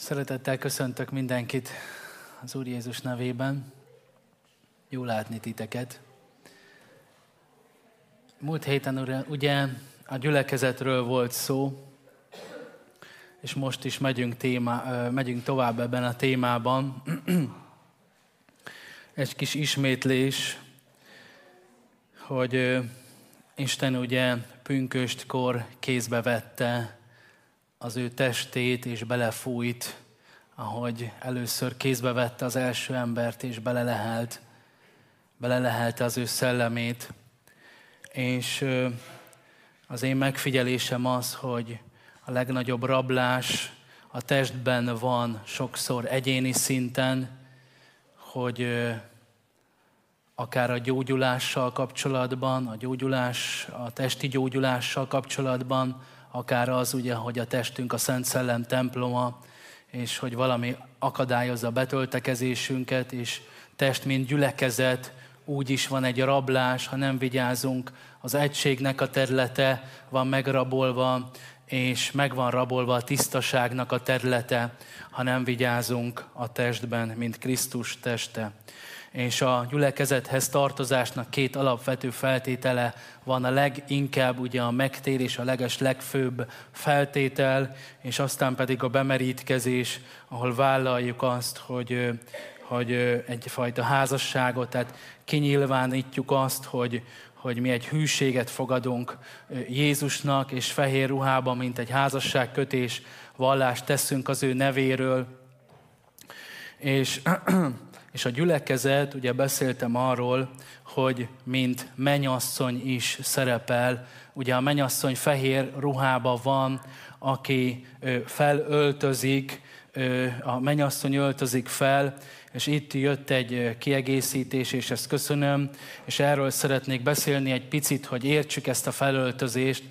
Szeretettel köszöntök mindenkit az Úr Jézus nevében. Jó látni titeket. Múlt héten ugye a gyülekezetről volt szó, és most is megyünk, téma, megyünk tovább ebben a témában. Egy kis ismétlés, hogy Isten ugye pünköstkor kézbe vette az ő testét, és belefújt, ahogy először kézbe vette az első embert, és belelehelt, belelehelte az ő szellemét. És az én megfigyelésem az, hogy a legnagyobb rablás a testben van sokszor egyéni szinten, hogy akár a gyógyulással kapcsolatban, a gyógyulás, a testi gyógyulással kapcsolatban, akár az ugye, hogy a testünk a Szent Szellem temploma, és hogy valami akadályozza a betöltekezésünket, és test, mint gyülekezet, úgy is van egy rablás, ha nem vigyázunk, az egységnek a területe van megrabolva, és meg van rabolva a tisztaságnak a területe, ha nem vigyázunk a testben, mint Krisztus teste és a gyülekezethez tartozásnak két alapvető feltétele van a leginkább ugye a megtérés, a leges legfőbb feltétel, és aztán pedig a bemerítkezés, ahol vállaljuk azt, hogy, hogy egyfajta házasságot, tehát kinyilvánítjuk azt, hogy, hogy mi egy hűséget fogadunk Jézusnak, és fehér ruhában, mint egy házasságkötés, vallást teszünk az ő nevéről. És és a gyülekezet, ugye beszéltem arról, hogy mint menyasszony is szerepel. Ugye a menyasszony fehér ruhába van, aki felöltözik, a menyasszony öltözik fel, és itt jött egy kiegészítés, és ezt köszönöm, és erről szeretnék beszélni egy picit, hogy értsük ezt a felöltözést,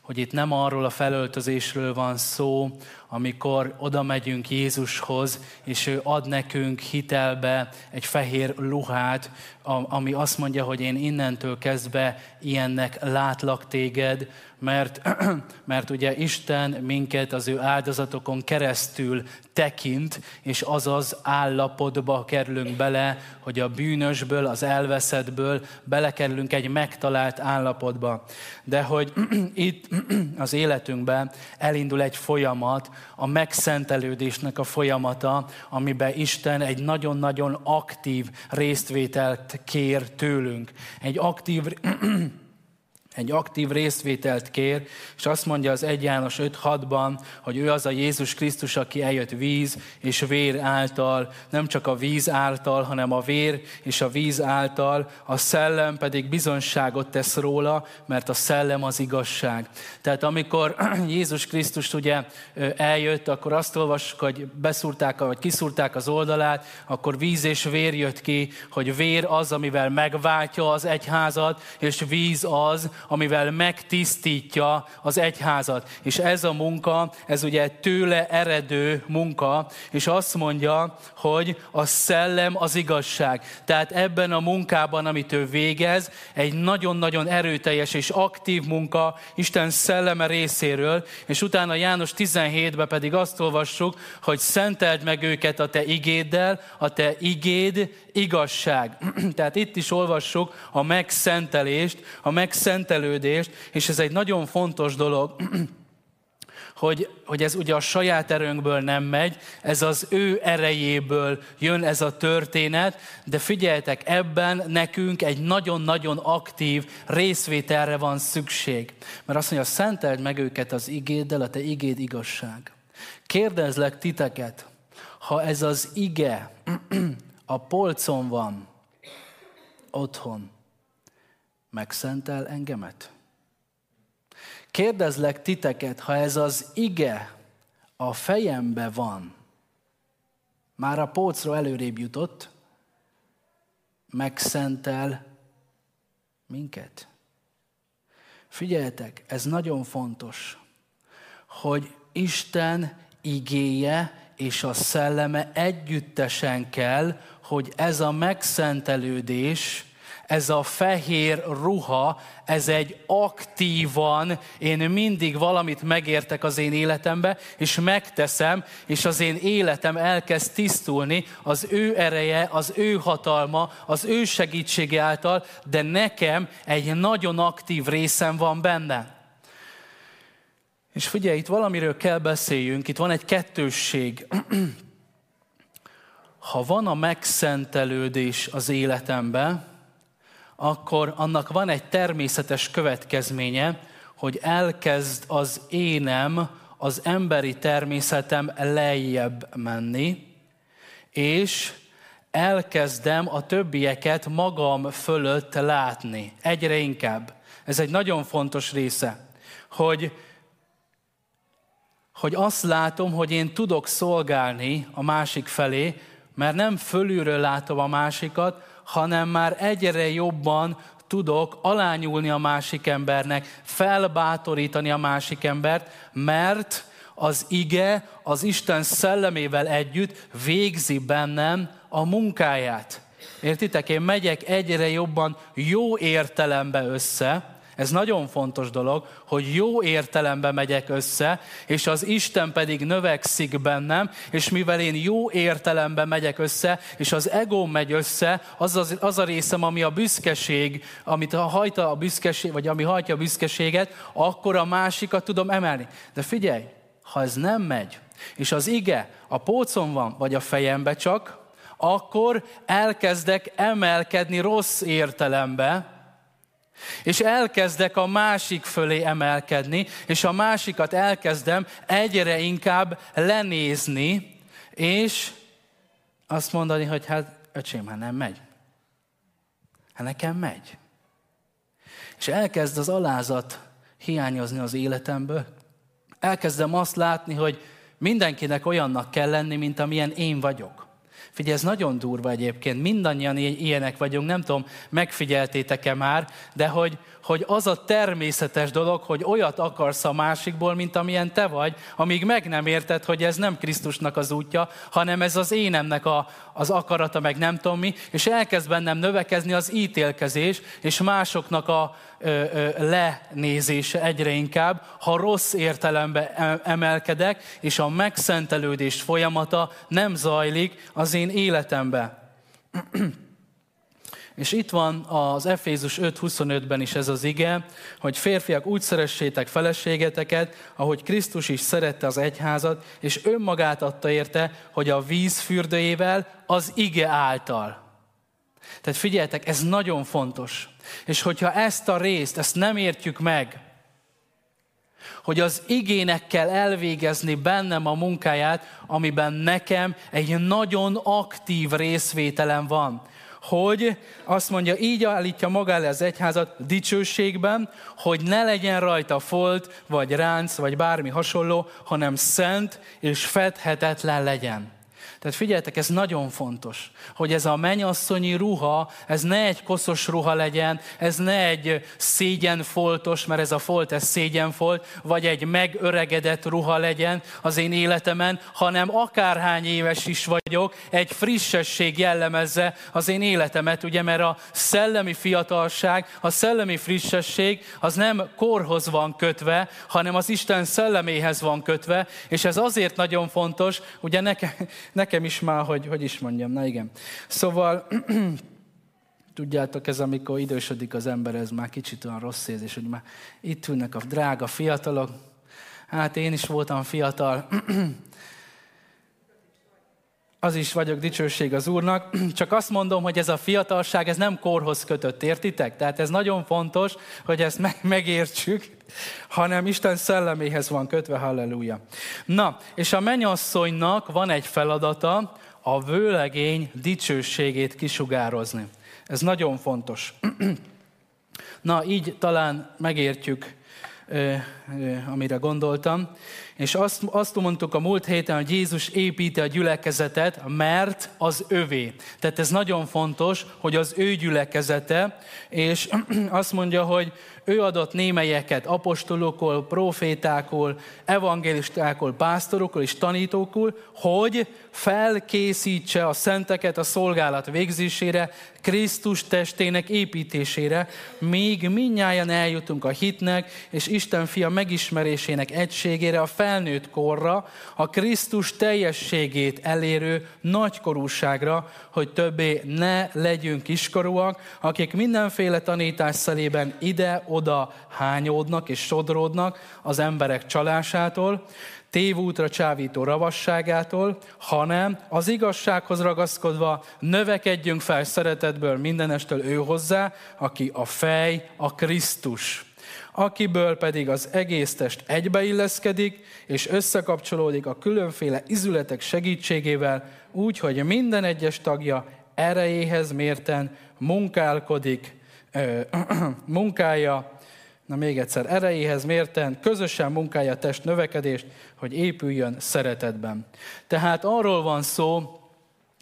hogy itt nem arról a felöltözésről van szó, amikor oda megyünk Jézushoz, és ő ad nekünk hitelbe egy fehér luhát, ami azt mondja, hogy én innentől kezdve ilyennek látlak téged, mert, mert ugye Isten minket az ő áldozatokon keresztül tekint, és az az állapotba kerülünk bele, hogy a bűnösből, az elveszettből belekerülünk egy megtalált állapotba. De hogy itt az életünkben elindul egy folyamat, a megszentelődésnek a folyamata, amiben Isten egy nagyon-nagyon aktív résztvételt kér tőlünk. Egy aktív egy aktív részvételt kér, és azt mondja az 1 János 5.6-ban, hogy ő az a Jézus Krisztus, aki eljött víz és vér által, nem csak a víz által, hanem a vér és a víz által, a szellem pedig bizonságot tesz róla, mert a szellem az igazság. Tehát amikor Jézus Krisztus ugye eljött, akkor azt olvassuk, hogy beszúrták, vagy kiszúrták az oldalát, akkor víz és vér jött ki, hogy vér az, amivel megváltja az egyházat, és víz az, amivel megtisztítja az egyházat. És ez a munka, ez ugye tőle eredő munka, és azt mondja, hogy a szellem az igazság. Tehát ebben a munkában, amit ő végez, egy nagyon-nagyon erőteljes és aktív munka Isten szelleme részéről, és utána János 17-ben pedig azt olvassuk, hogy szenteld meg őket a te igéddel, a te igéd igazság. Tehát itt is olvassuk a megszentelést, a megszentelődést, és ez egy nagyon fontos dolog, hogy, hogy ez ugye a saját erőnkből nem megy, ez az ő erejéből jön ez a történet, de figyeljetek, ebben nekünk egy nagyon-nagyon aktív részvételre van szükség. Mert azt mondja, szenteld meg őket az igéddel, a te igéd igazság. Kérdezlek titeket, ha ez az ige a polcon van, otthon, megszentel engemet? Kérdezlek titeket, ha ez az ige a fejembe van, már a polcról előrébb jutott, megszentel minket. Figyeljetek, ez nagyon fontos, hogy Isten igéje és a szelleme együttesen kell, hogy ez a megszentelődés, ez a fehér ruha, ez egy aktívan, én mindig valamit megértek az én életembe, és megteszem, és az én életem elkezd tisztulni az ő ereje, az ő hatalma, az ő segítsége által, de nekem egy nagyon aktív részem van benne. És figyelj, itt valamiről kell beszéljünk, itt van egy kettősség. Ha van a megszentelődés az életemben, akkor annak van egy természetes következménye, hogy elkezd az énem, az emberi természetem lejjebb menni, és elkezdem a többieket magam fölött látni. Egyre inkább. Ez egy nagyon fontos része, hogy, hogy azt látom, hogy én tudok szolgálni a másik felé, mert nem fölülről látom a másikat, hanem már egyre jobban tudok alányulni a másik embernek, felbátorítani a másik embert, mert az ige az Isten szellemével együtt végzi bennem a munkáját. Értitek? Én megyek egyre jobban jó értelembe össze, ez nagyon fontos dolog, hogy jó értelemben megyek össze, és az Isten pedig növekszik bennem, és mivel én jó értelemben megyek össze, és az ego megy össze, az, az, az a részem, ami a büszkeség, amit hajta a büszkeség, vagy ami hajtja a büszkeséget, akkor a másikat tudom emelni. De figyelj, ha ez nem megy, és az ige a pócon van, vagy a fejembe csak, akkor elkezdek emelkedni rossz értelembe, és elkezdek a másik fölé emelkedni, és a másikat elkezdem egyre inkább lenézni, és azt mondani, hogy hát öcsém, hát nem megy. Hát nekem megy. És elkezd az alázat hiányozni az életemből. Elkezdem azt látni, hogy mindenkinek olyannak kell lenni, mint amilyen én vagyok. Figyelj, ez nagyon durva egyébként, mindannyian ilyenek vagyunk, nem tudom, megfigyeltétek-e már, de hogy, hogy az a természetes dolog, hogy olyat akarsz a másikból, mint amilyen te vagy, amíg meg nem érted, hogy ez nem Krisztusnak az útja, hanem ez az énemnek a, az akarata, meg nem tudom mi, és elkezd bennem növekezni az ítélkezés, és másoknak a ö, ö, lenézése egyre inkább, ha rossz értelembe emelkedek, és a megszentelődés folyamata nem zajlik az én életembe. És itt van az Efézus 5.25-ben is ez az ige, hogy férfiak úgy szeressétek feleségeteket, ahogy Krisztus is szerette az egyházat, és önmagát adta érte, hogy a víz fürdőjével az ige által. Tehát figyeljetek, ez nagyon fontos. És hogyha ezt a részt, ezt nem értjük meg, hogy az igének kell elvégezni bennem a munkáját, amiben nekem egy nagyon aktív részvételem van hogy azt mondja, így állítja maga elé az egyházat dicsőségben, hogy ne legyen rajta folt, vagy ránc, vagy bármi hasonló, hanem szent és fedhetetlen legyen. Tehát figyeljetek, ez nagyon fontos, hogy ez a menyasszonyi ruha, ez ne egy koszos ruha legyen, ez ne egy szégyenfoltos, mert ez a folt, ez szégyenfolt, vagy egy megöregedett ruha legyen az én életemen, hanem akárhány éves is vagyok, egy frissesség jellemezze az én életemet, ugye, mert a szellemi fiatalság, a szellemi frissesség az nem korhoz van kötve, hanem az Isten szelleméhez van kötve, és ez azért nagyon fontos, ugye nekem, nekem nekem is már, hogy, hogy is mondjam, na igen. Szóval, tudjátok, ez amikor idősödik az ember, ez már kicsit olyan rossz érzés, hogy már itt ülnek a drága fiatalok. Hát én is voltam fiatal, az is vagyok, dicsőség az Úrnak. Csak azt mondom, hogy ez a fiatalság, ez nem korhoz kötött, értitek? Tehát ez nagyon fontos, hogy ezt megértsük, hanem Isten szelleméhez van kötve, halleluja. Na, és a mennyasszonynak van egy feladata, a vőlegény dicsőségét kisugározni. Ez nagyon fontos. Na, így talán megértjük, amire gondoltam. És azt, azt mondtuk a múlt héten, hogy Jézus építi a gyülekezetet, mert az övé. Tehát ez nagyon fontos, hogy az ő gyülekezete, és azt mondja, hogy ő adott némelyeket apostolokból, profétákból, evangélistákból, pásztorokból és tanítókul, hogy felkészítse a szenteket a szolgálat végzésére, Krisztus testének építésére, még minnyáján eljutunk a hitnek és Isten fia megismerésének egységére, a felnőtt korra, a Krisztus teljességét elérő nagykorúságra, hogy többé ne legyünk kiskorúak, akik mindenféle tanítás szelében ide-oda hányódnak és sodródnak az emberek csalásától, tévútra csábító ravasságától, hanem az igazsághoz ragaszkodva növekedjünk fel szeretetből mindenestől ő hozzá, aki a fej, a Krisztus akiből pedig az egész test egybeilleszkedik, és összekapcsolódik a különféle izületek segítségével, úgy, hogy minden egyes tagja erejéhez mérten munkálkodik, munkája Na még egyszer, erejéhez mérten közösen munkálja a test növekedést, hogy épüljön szeretetben. Tehát arról van szó,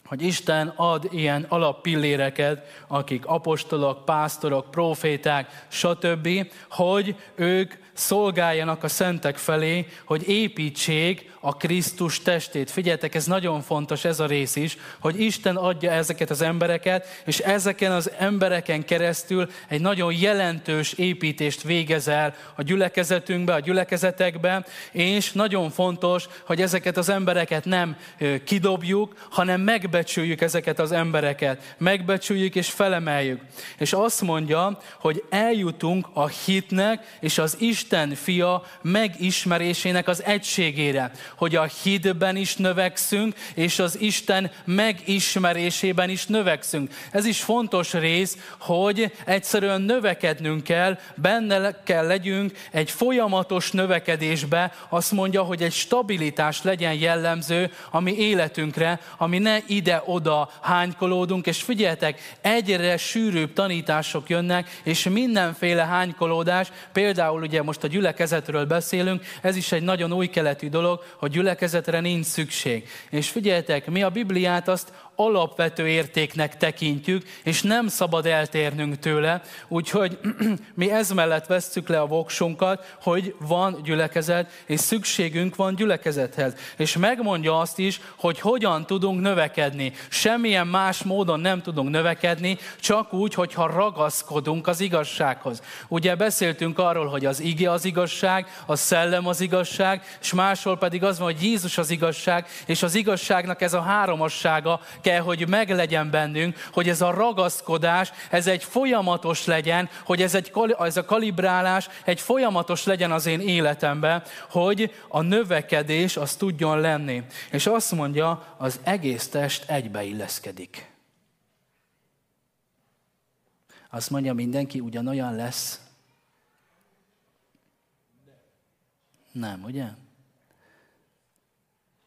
hogy Isten ad ilyen alappilléreket, akik apostolok, pásztorok, proféták, stb., hogy ők szolgáljanak a szentek felé, hogy építsék a Krisztus testét. Figyeljetek, ez nagyon fontos, ez a rész is, hogy Isten adja ezeket az embereket, és ezeken az embereken keresztül egy nagyon jelentős építést végez el a gyülekezetünkbe, a gyülekezetekbe, és nagyon fontos, hogy ezeket az embereket nem kidobjuk, hanem megbecsüljük ezeket az embereket. Megbecsüljük és felemeljük. És azt mondja, hogy eljutunk a hitnek és az Isten fia megismerésének az egységére hogy a hitben is növekszünk, és az Isten megismerésében is növekszünk. Ez is fontos rész, hogy egyszerűen növekednünk kell, benne kell legyünk egy folyamatos növekedésbe, azt mondja, hogy egy stabilitás legyen jellemző a mi életünkre, ami ne ide-oda hánykolódunk, és figyeljetek, egyre sűrűbb tanítások jönnek, és mindenféle hánykolódás, például ugye most a gyülekezetről beszélünk, ez is egy nagyon új keletű dolog, hogy gyülekezetre nincs szükség. És figyeljetek, mi a Bibliát azt alapvető értéknek tekintjük, és nem szabad eltérnünk tőle, úgyhogy mi ez mellett vesszük le a voksunkat, hogy van gyülekezet, és szükségünk van gyülekezethez. És megmondja azt is, hogy hogyan tudunk növekedni. Semmilyen más módon nem tudunk növekedni, csak úgy, hogyha ragaszkodunk az igazsághoz. Ugye beszéltünk arról, hogy az ige az igazság, a szellem az igazság, és máshol pedig az van, hogy Jézus az igazság, és az igazságnak ez a háromossága kell, hogy meglegyen bennünk, hogy ez a ragaszkodás, ez egy folyamatos legyen, hogy ez, egy, ez a kalibrálás egy folyamatos legyen az én életemben, hogy a növekedés az tudjon lenni. És azt mondja, az egész test egybeilleszkedik. Azt mondja, mindenki ugyanolyan lesz. Nem, ugye?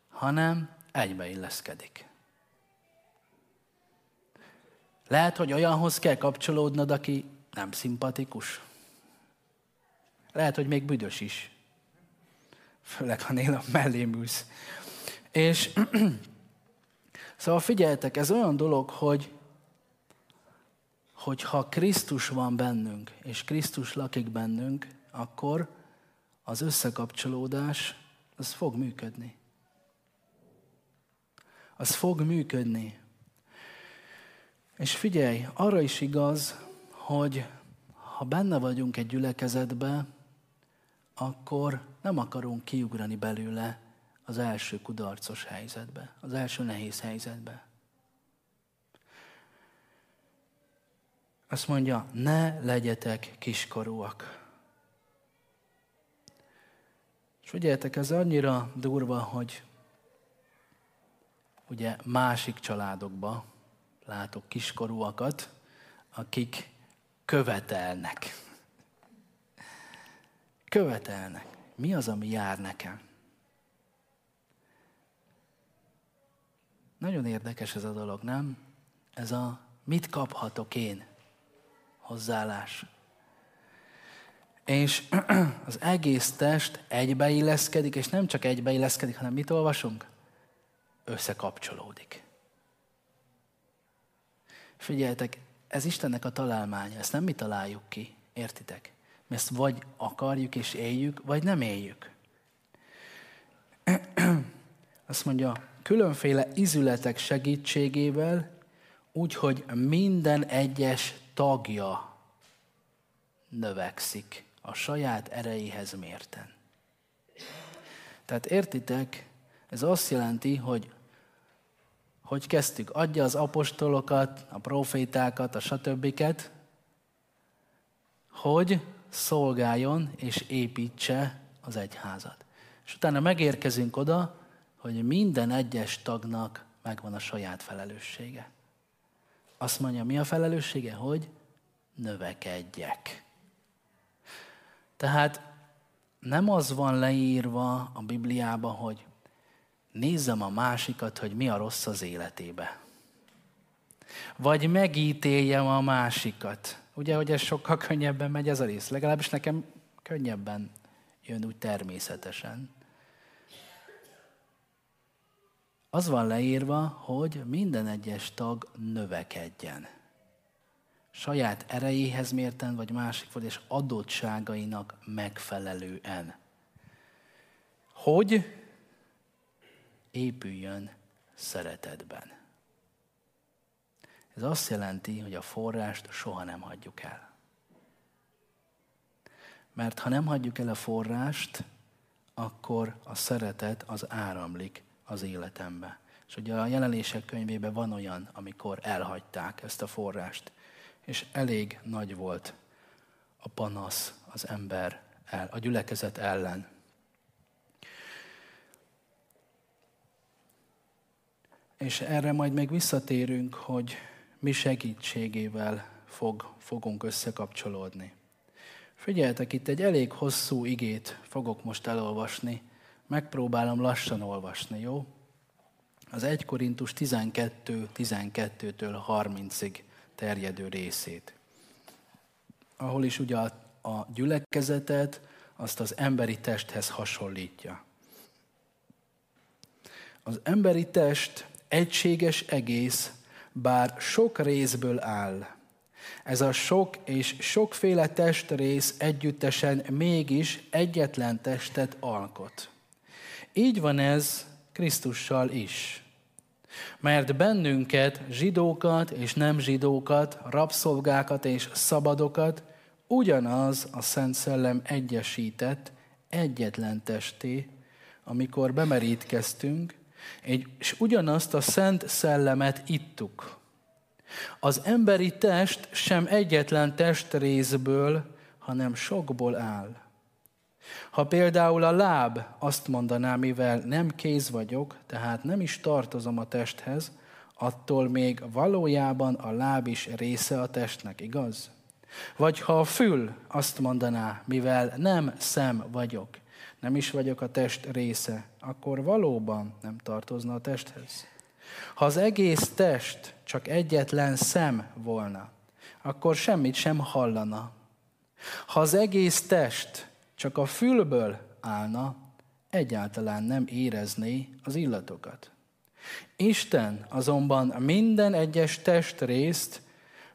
Hanem egybeilleszkedik. Lehet, hogy olyanhoz kell kapcsolódnod, aki nem szimpatikus. Lehet, hogy még büdös is. Főleg, ha néha mellém ülsz. És szóval figyeljetek, ez olyan dolog, hogy hogy ha Krisztus van bennünk, és Krisztus lakik bennünk, akkor az összekapcsolódás, az fog működni. Az fog működni. És figyelj, arra is igaz, hogy ha benne vagyunk egy gyülekezetbe, akkor nem akarunk kiugrani belőle az első kudarcos helyzetbe, az első nehéz helyzetbe. Azt mondja, ne legyetek kiskorúak. És figyeljetek, ez annyira durva, hogy ugye másik családokba, látok kiskorúakat, akik követelnek. Követelnek. Mi az, ami jár nekem? Nagyon érdekes ez a dolog, nem? Ez a mit kaphatok én hozzáállás. És az egész test egybeilleszkedik, és nem csak egybeilleszkedik, hanem mit olvasunk? Összekapcsolódik. Figyeljetek, ez Istennek a találmánya, ezt nem mi találjuk ki, értitek? Mi ezt vagy akarjuk és éljük, vagy nem éljük. Azt mondja, különféle izületek segítségével, úgyhogy minden egyes tagja növekszik a saját erejéhez mérten. Tehát értitek, ez azt jelenti, hogy hogy kezdtük? Adja az apostolokat, a profétákat, a stb. hogy szolgáljon és építse az egyházat. És utána megérkezünk oda, hogy minden egyes tagnak megvan a saját felelőssége. Azt mondja, mi a felelőssége? Hogy növekedjek. Tehát nem az van leírva a Bibliában, hogy nézzem a másikat, hogy mi a rossz az életébe. Vagy megítéljem a másikat. Ugye, hogy ez sokkal könnyebben megy ez a rész. Legalábbis nekem könnyebben jön úgy természetesen. Az van leírva, hogy minden egyes tag növekedjen. Saját erejéhez mérten, vagy másik vagy, és adottságainak megfelelően. Hogy épüljön szeretetben. Ez azt jelenti, hogy a forrást soha nem hagyjuk el. Mert ha nem hagyjuk el a forrást, akkor a szeretet az áramlik az életembe. És ugye a jelenések könyvében van olyan, amikor elhagyták ezt a forrást, és elég nagy volt a panasz az ember, el, a gyülekezet ellen. És erre majd még visszatérünk, hogy mi segítségével fog, fogunk összekapcsolódni. Figyeljetek, itt egy elég hosszú igét fogok most elolvasni. Megpróbálom lassan olvasni, jó? Az 1 Korintus 12, 12-től 30-ig terjedő részét. Ahol is ugye a, a gyülekezetet azt az emberi testhez hasonlítja. Az emberi test egységes egész, bár sok részből áll. Ez a sok és sokféle testrész együttesen mégis egyetlen testet alkot. Így van ez Krisztussal is. Mert bennünket, zsidókat és nem zsidókat, rabszolgákat és szabadokat ugyanaz a Szent Szellem egyesített egyetlen testé, amikor bemerítkeztünk, és ugyanazt a Szent Szellemet ittuk. Az emberi test sem egyetlen testrészből, hanem sokból áll. Ha például a láb azt mondaná, mivel nem kéz vagyok, tehát nem is tartozom a testhez, attól még valójában a láb is része a testnek, igaz? Vagy ha a fül azt mondaná, mivel nem szem vagyok, nem is vagyok a test része, akkor valóban nem tartozna a testhez. Ha az egész test csak egyetlen szem volna, akkor semmit sem hallana. Ha az egész test csak a fülből állna, egyáltalán nem érezné az illatokat. Isten azonban minden egyes testrészt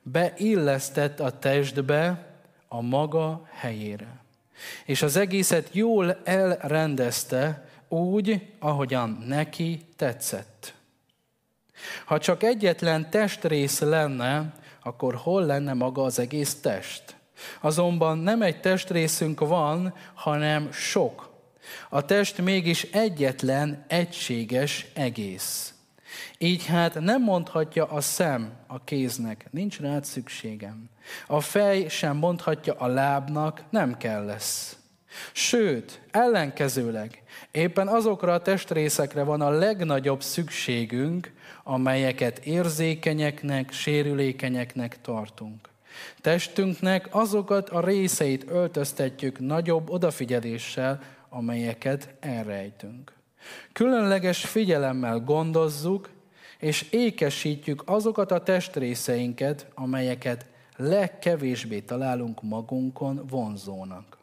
beillesztett a testbe a maga helyére. És az egészet jól elrendezte úgy, ahogyan neki tetszett. Ha csak egyetlen testrész lenne, akkor hol lenne maga az egész test? Azonban nem egy testrészünk van, hanem sok. A test mégis egyetlen, egységes egész. Így hát nem mondhatja a szem a kéznek, nincs rád szükségem. A fej sem mondhatja a lábnak, nem kell lesz. Sőt, ellenkezőleg, éppen azokra a testrészekre van a legnagyobb szükségünk, amelyeket érzékenyeknek, sérülékenyeknek tartunk. Testünknek azokat a részeit öltöztetjük nagyobb odafigyeléssel, amelyeket elrejtünk. Különleges figyelemmel gondozzuk, és ékesítjük azokat a testrészeinket, amelyeket legkevésbé találunk magunkon vonzónak.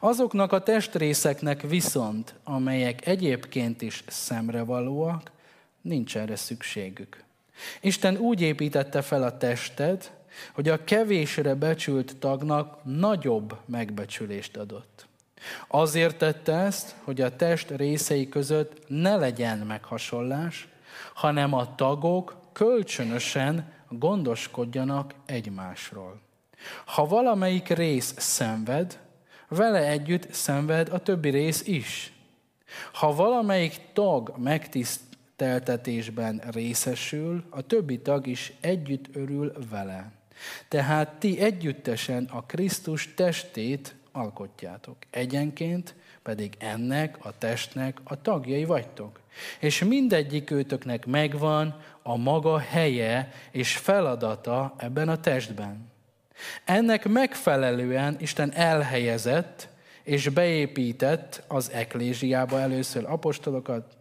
Azoknak a testrészeknek viszont, amelyek egyébként is szemrevalóak, nincs erre szükségük. Isten úgy építette fel a testet, hogy a kevésre becsült tagnak nagyobb megbecsülést adott. Azért tette ezt, hogy a test részei között ne legyen meghasonlás, hanem a tagok kölcsönösen gondoskodjanak egymásról. Ha valamelyik rész szenved, vele együtt szenved a többi rész is. Ha valamelyik tag megtiszteltetésben részesül, a többi tag is együtt örül vele. Tehát ti együttesen a Krisztus testét alkotjátok. Egyenként pedig ennek a testnek a tagjai vagytok. És mindegyik őtöknek megvan a maga helye és feladata ebben a testben. Ennek megfelelően Isten elhelyezett és beépített az eklésiába először apostolokat,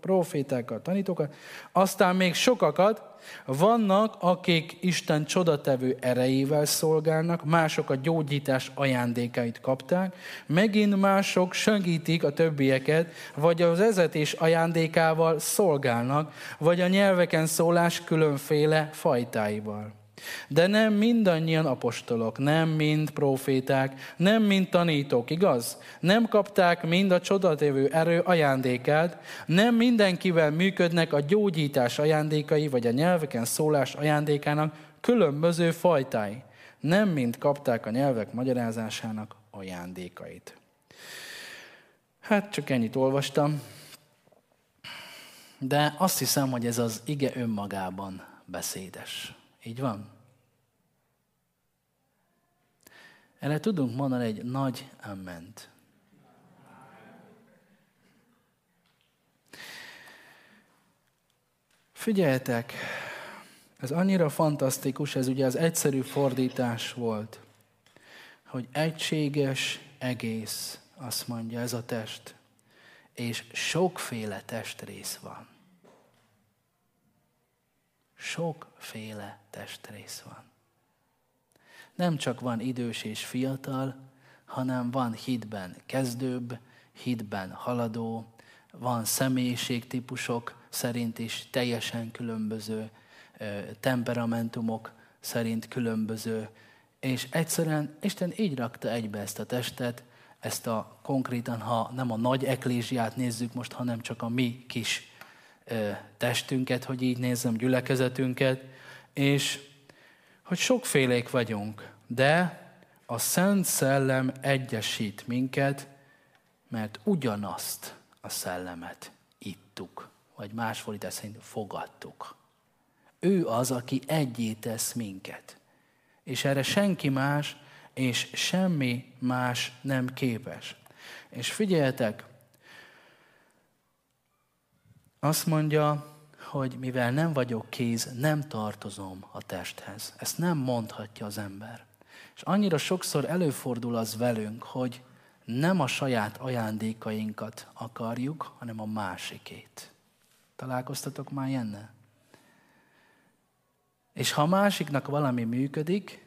profétákat, tanítókat, aztán még sokakat, vannak, akik Isten csodatevő erejével szolgálnak, mások a gyógyítás ajándékait kapták, megint mások segítik a többieket, vagy az vezetés ajándékával szolgálnak, vagy a nyelveken szólás különféle fajtáival. De nem mindannyian apostolok, nem mind proféták, nem mind tanítók, igaz? Nem kapták mind a csodatévő erő ajándékát, nem mindenkivel működnek a gyógyítás ajándékai, vagy a nyelveken szólás ajándékának különböző fajtái. Nem mind kapták a nyelvek magyarázásának ajándékait. Hát csak ennyit olvastam, de azt hiszem, hogy ez az ige önmagában beszédes. Így van? Erre tudunk mondani egy nagy amment. Figyeljetek, ez annyira fantasztikus, ez ugye az egyszerű fordítás volt, hogy egységes egész, azt mondja ez a test, és sokféle testrész van. Sokféle testrész van. Nem csak van idős és fiatal, hanem van hitben kezdőbb, hitben haladó, van személyiségtípusok szerint is teljesen különböző, temperamentumok szerint különböző, és egyszerűen Isten így rakta egybe ezt a testet, ezt a konkrétan, ha nem a nagy eklésiát nézzük most, hanem csak a mi kis testünket, hogy így nézzem, gyülekezetünket, és hogy sokfélék vagyunk, de a Szent Szellem egyesít minket, mert ugyanazt a szellemet ittuk, vagy más fordítás szerint fogadtuk. Ő az, aki egyé minket. És erre senki más és semmi más nem képes. És figyeljetek, azt mondja, hogy mivel nem vagyok kéz, nem tartozom a testhez. Ezt nem mondhatja az ember. És annyira sokszor előfordul az velünk, hogy nem a saját ajándékainkat akarjuk, hanem a másikét. Találkoztatok már ilyennel? És ha másiknak valami működik,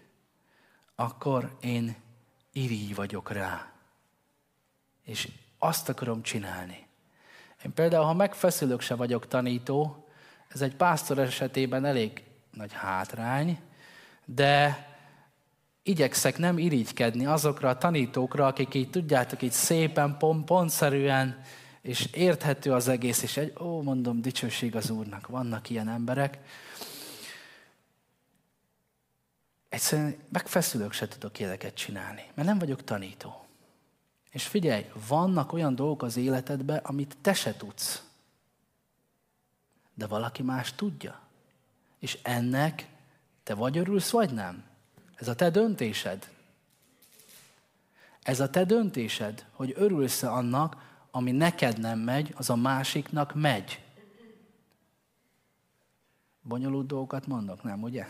akkor én irigy vagyok rá. És azt akarom csinálni. Én például, ha megfeszülök, se vagyok tanító, ez egy pásztor esetében elég nagy hátrány, de igyekszek nem irigykedni azokra a tanítókra, akik így tudjátok, így szépen, pont, pontszerűen, és érthető az egész, és egy, ó, mondom, dicsőség az Úrnak, vannak ilyen emberek. Egyszerűen megfeszülök, se tudok ilyeneket csinálni, mert nem vagyok tanító. És figyelj, vannak olyan dolgok az életedben, amit te se tudsz. De valaki más tudja. És ennek te vagy örülsz, vagy nem? Ez a te döntésed. Ez a te döntésed, hogy örülsz annak, ami neked nem megy, az a másiknak megy. Bonyolult dolgokat mondok, nem, ugye?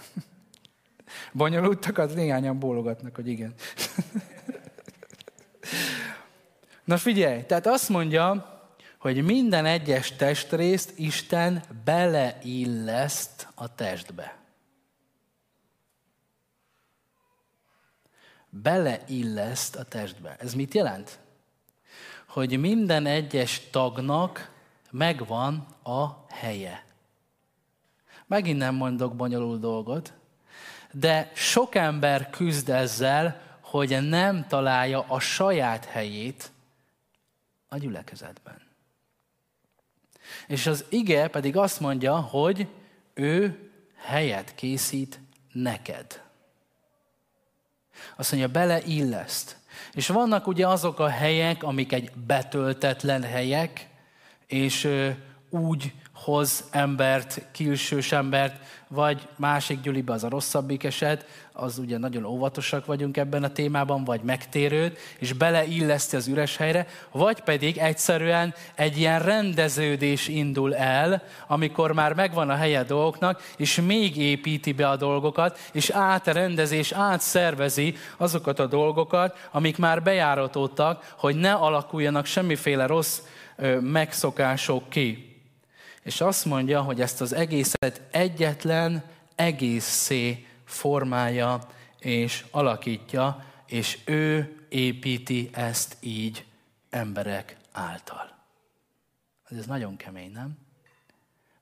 Bonyolultakat néhányan bólogatnak, hogy igen. Na figyelj, tehát azt mondja, hogy minden egyes testrészt Isten beleilleszt a testbe. beleilleszt a testbe. Ez mit jelent? Hogy minden egyes tagnak megvan a helye. Megint nem mondok bonyolult dolgot, de sok ember küzd ezzel, hogy nem találja a saját helyét a gyülekezetben. És az ige pedig azt mondja, hogy ő helyet készít neked. Azt mondja, beleilleszt. És vannak ugye azok a helyek, amik egy betöltetlen helyek, és úgy hoz embert, külsős embert, vagy másik gyülibe az a rosszabbik eset, az ugye nagyon óvatosak vagyunk ebben a témában, vagy megtérőd, és beleilleszti az üres helyre, vagy pedig egyszerűen egy ilyen rendeződés indul el, amikor már megvan a helye a dolgoknak, és még építi be a dolgokat, és átrendezi, és átszervezi azokat a dolgokat, amik már bejáratottak, hogy ne alakuljanak semmiféle rossz megszokások ki. És azt mondja, hogy ezt az egészet egyetlen egészé formálja és alakítja, és ő építi ezt így emberek által. Ez nagyon kemény, nem?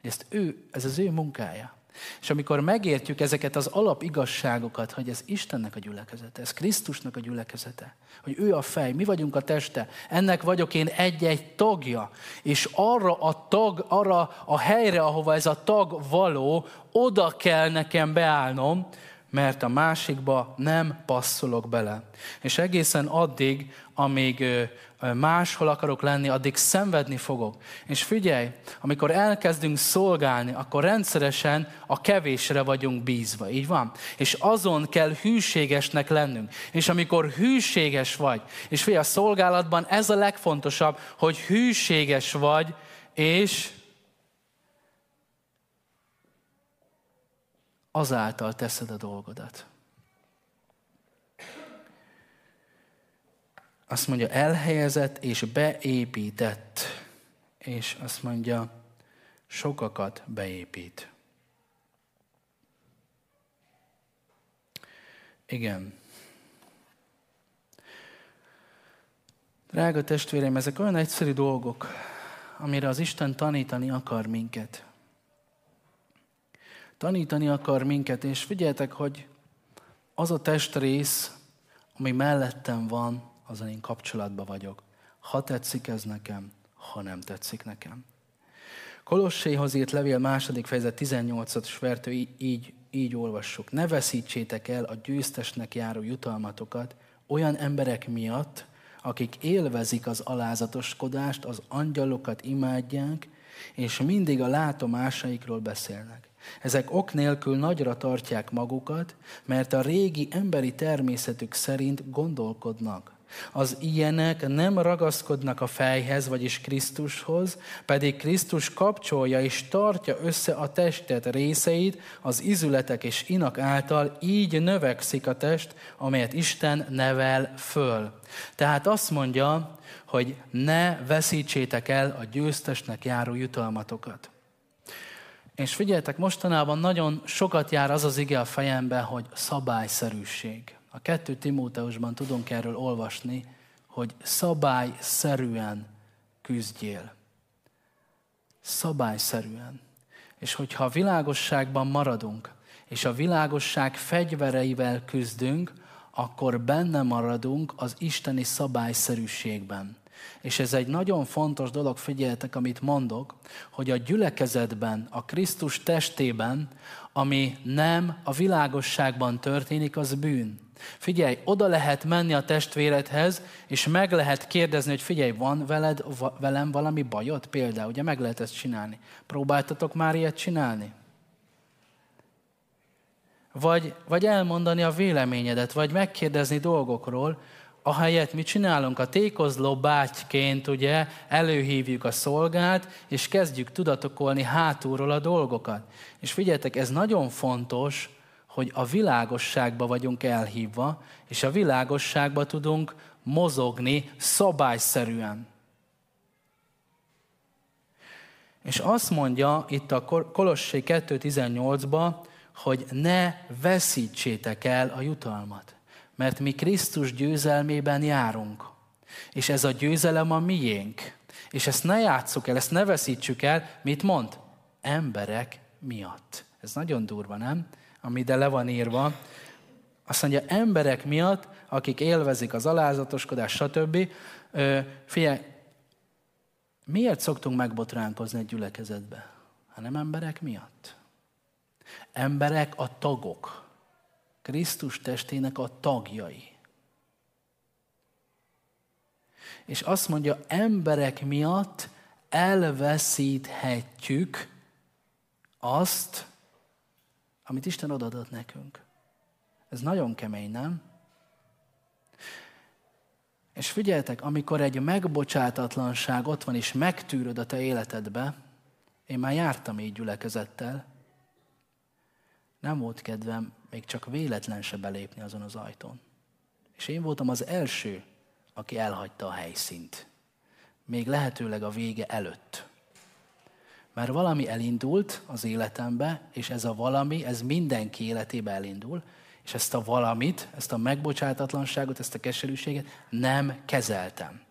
Ezt ő, ez az ő munkája. És amikor megértjük ezeket az alapigazságokat, hogy ez Istennek a gyülekezete, ez Krisztusnak a gyülekezete, hogy ő a fej, mi vagyunk a teste, ennek vagyok én egy-egy tagja, és arra a tag, arra a helyre, ahova ez a tag való, oda kell nekem beállnom, mert a másikba nem passzolok bele. És egészen addig, amíg máshol akarok lenni, addig szenvedni fogok. És figyelj, amikor elkezdünk szolgálni, akkor rendszeresen a kevésre vagyunk bízva. Így van? És azon kell hűségesnek lennünk. És amikor hűséges vagy, és figyelj, a szolgálatban ez a legfontosabb, hogy hűséges vagy, és azáltal teszed a dolgodat. Azt mondja, elhelyezett és beépített. És azt mondja, sokakat beépít. Igen. Drága testvéreim, ezek olyan egyszerű dolgok, amire az Isten tanítani akar minket tanítani akar minket, és figyeljetek, hogy az a testrész, ami mellettem van, azon én kapcsolatban vagyok. Ha tetszik ez nekem, ha nem tetszik nekem. Kolosséhoz írt levél második fejezet 18-as vertő így, így olvassuk. Ne veszítsétek el a győztesnek járó jutalmatokat olyan emberek miatt, akik élvezik az alázatoskodást, az angyalokat imádják, és mindig a látomásaikról beszélnek. Ezek ok nélkül nagyra tartják magukat, mert a régi emberi természetük szerint gondolkodnak. Az ilyenek nem ragaszkodnak a fejhez, vagyis Krisztushoz, pedig Krisztus kapcsolja és tartja össze a testet részeit az izületek és inak által, így növekszik a test, amelyet Isten nevel föl. Tehát azt mondja, hogy ne veszítsétek el a győztesnek járó jutalmatokat. És figyeljetek, mostanában nagyon sokat jár az az ige a fejembe, hogy szabályszerűség. A kettő Timóteusban tudunk erről olvasni, hogy szabályszerűen küzdjél. Szabályszerűen. És hogyha a világosságban maradunk, és a világosság fegyvereivel küzdünk, akkor benne maradunk az isteni szabályszerűségben. És ez egy nagyon fontos dolog, figyeljetek, amit mondok, hogy a gyülekezetben, a Krisztus testében, ami nem a világosságban történik, az bűn. Figyelj, oda lehet menni a testvéredhez, és meg lehet kérdezni, hogy figyelj, van veled, velem valami bajod? Például, ugye meg lehet ezt csinálni. Próbáltatok már ilyet csinálni? Vagy, vagy elmondani a véleményedet, vagy megkérdezni dolgokról, ahelyett mit csinálunk? A tékozló bátyként ugye előhívjuk a szolgát, és kezdjük tudatokolni hátulról a dolgokat. És figyeljetek, ez nagyon fontos, hogy a világosságba vagyunk elhívva, és a világosságba tudunk mozogni szabályszerűen. És azt mondja itt a Kolossé 2.18-ba, hogy ne veszítsétek el a jutalmat. Mert mi Krisztus győzelmében járunk. És ez a győzelem a miénk. És ezt ne játsszuk el, ezt ne veszítsük el. Mit mond? Emberek miatt. Ez nagyon durva, nem? Ami ide le van írva. Azt mondja, emberek miatt, akik élvezik az alázatoskodást, stb. Figyelj, miért szoktunk megbotránkozni egy gyülekezetbe? Hanem emberek miatt. Emberek a tagok. Krisztus testének a tagjai. És azt mondja, emberek miatt elveszíthetjük azt, amit Isten odadott nekünk. Ez nagyon kemény, nem? És figyeljetek, amikor egy megbocsátatlanság ott van, és megtűröd a te életedbe, én már jártam így gyülekezettel, nem volt kedvem még csak véletlen se belépni azon az ajtón. És én voltam az első, aki elhagyta a helyszínt. Még lehetőleg a vége előtt. Mert valami elindult az életembe, és ez a valami, ez mindenki életébe elindul, és ezt a valamit, ezt a megbocsátatlanságot, ezt a keserűséget nem kezeltem.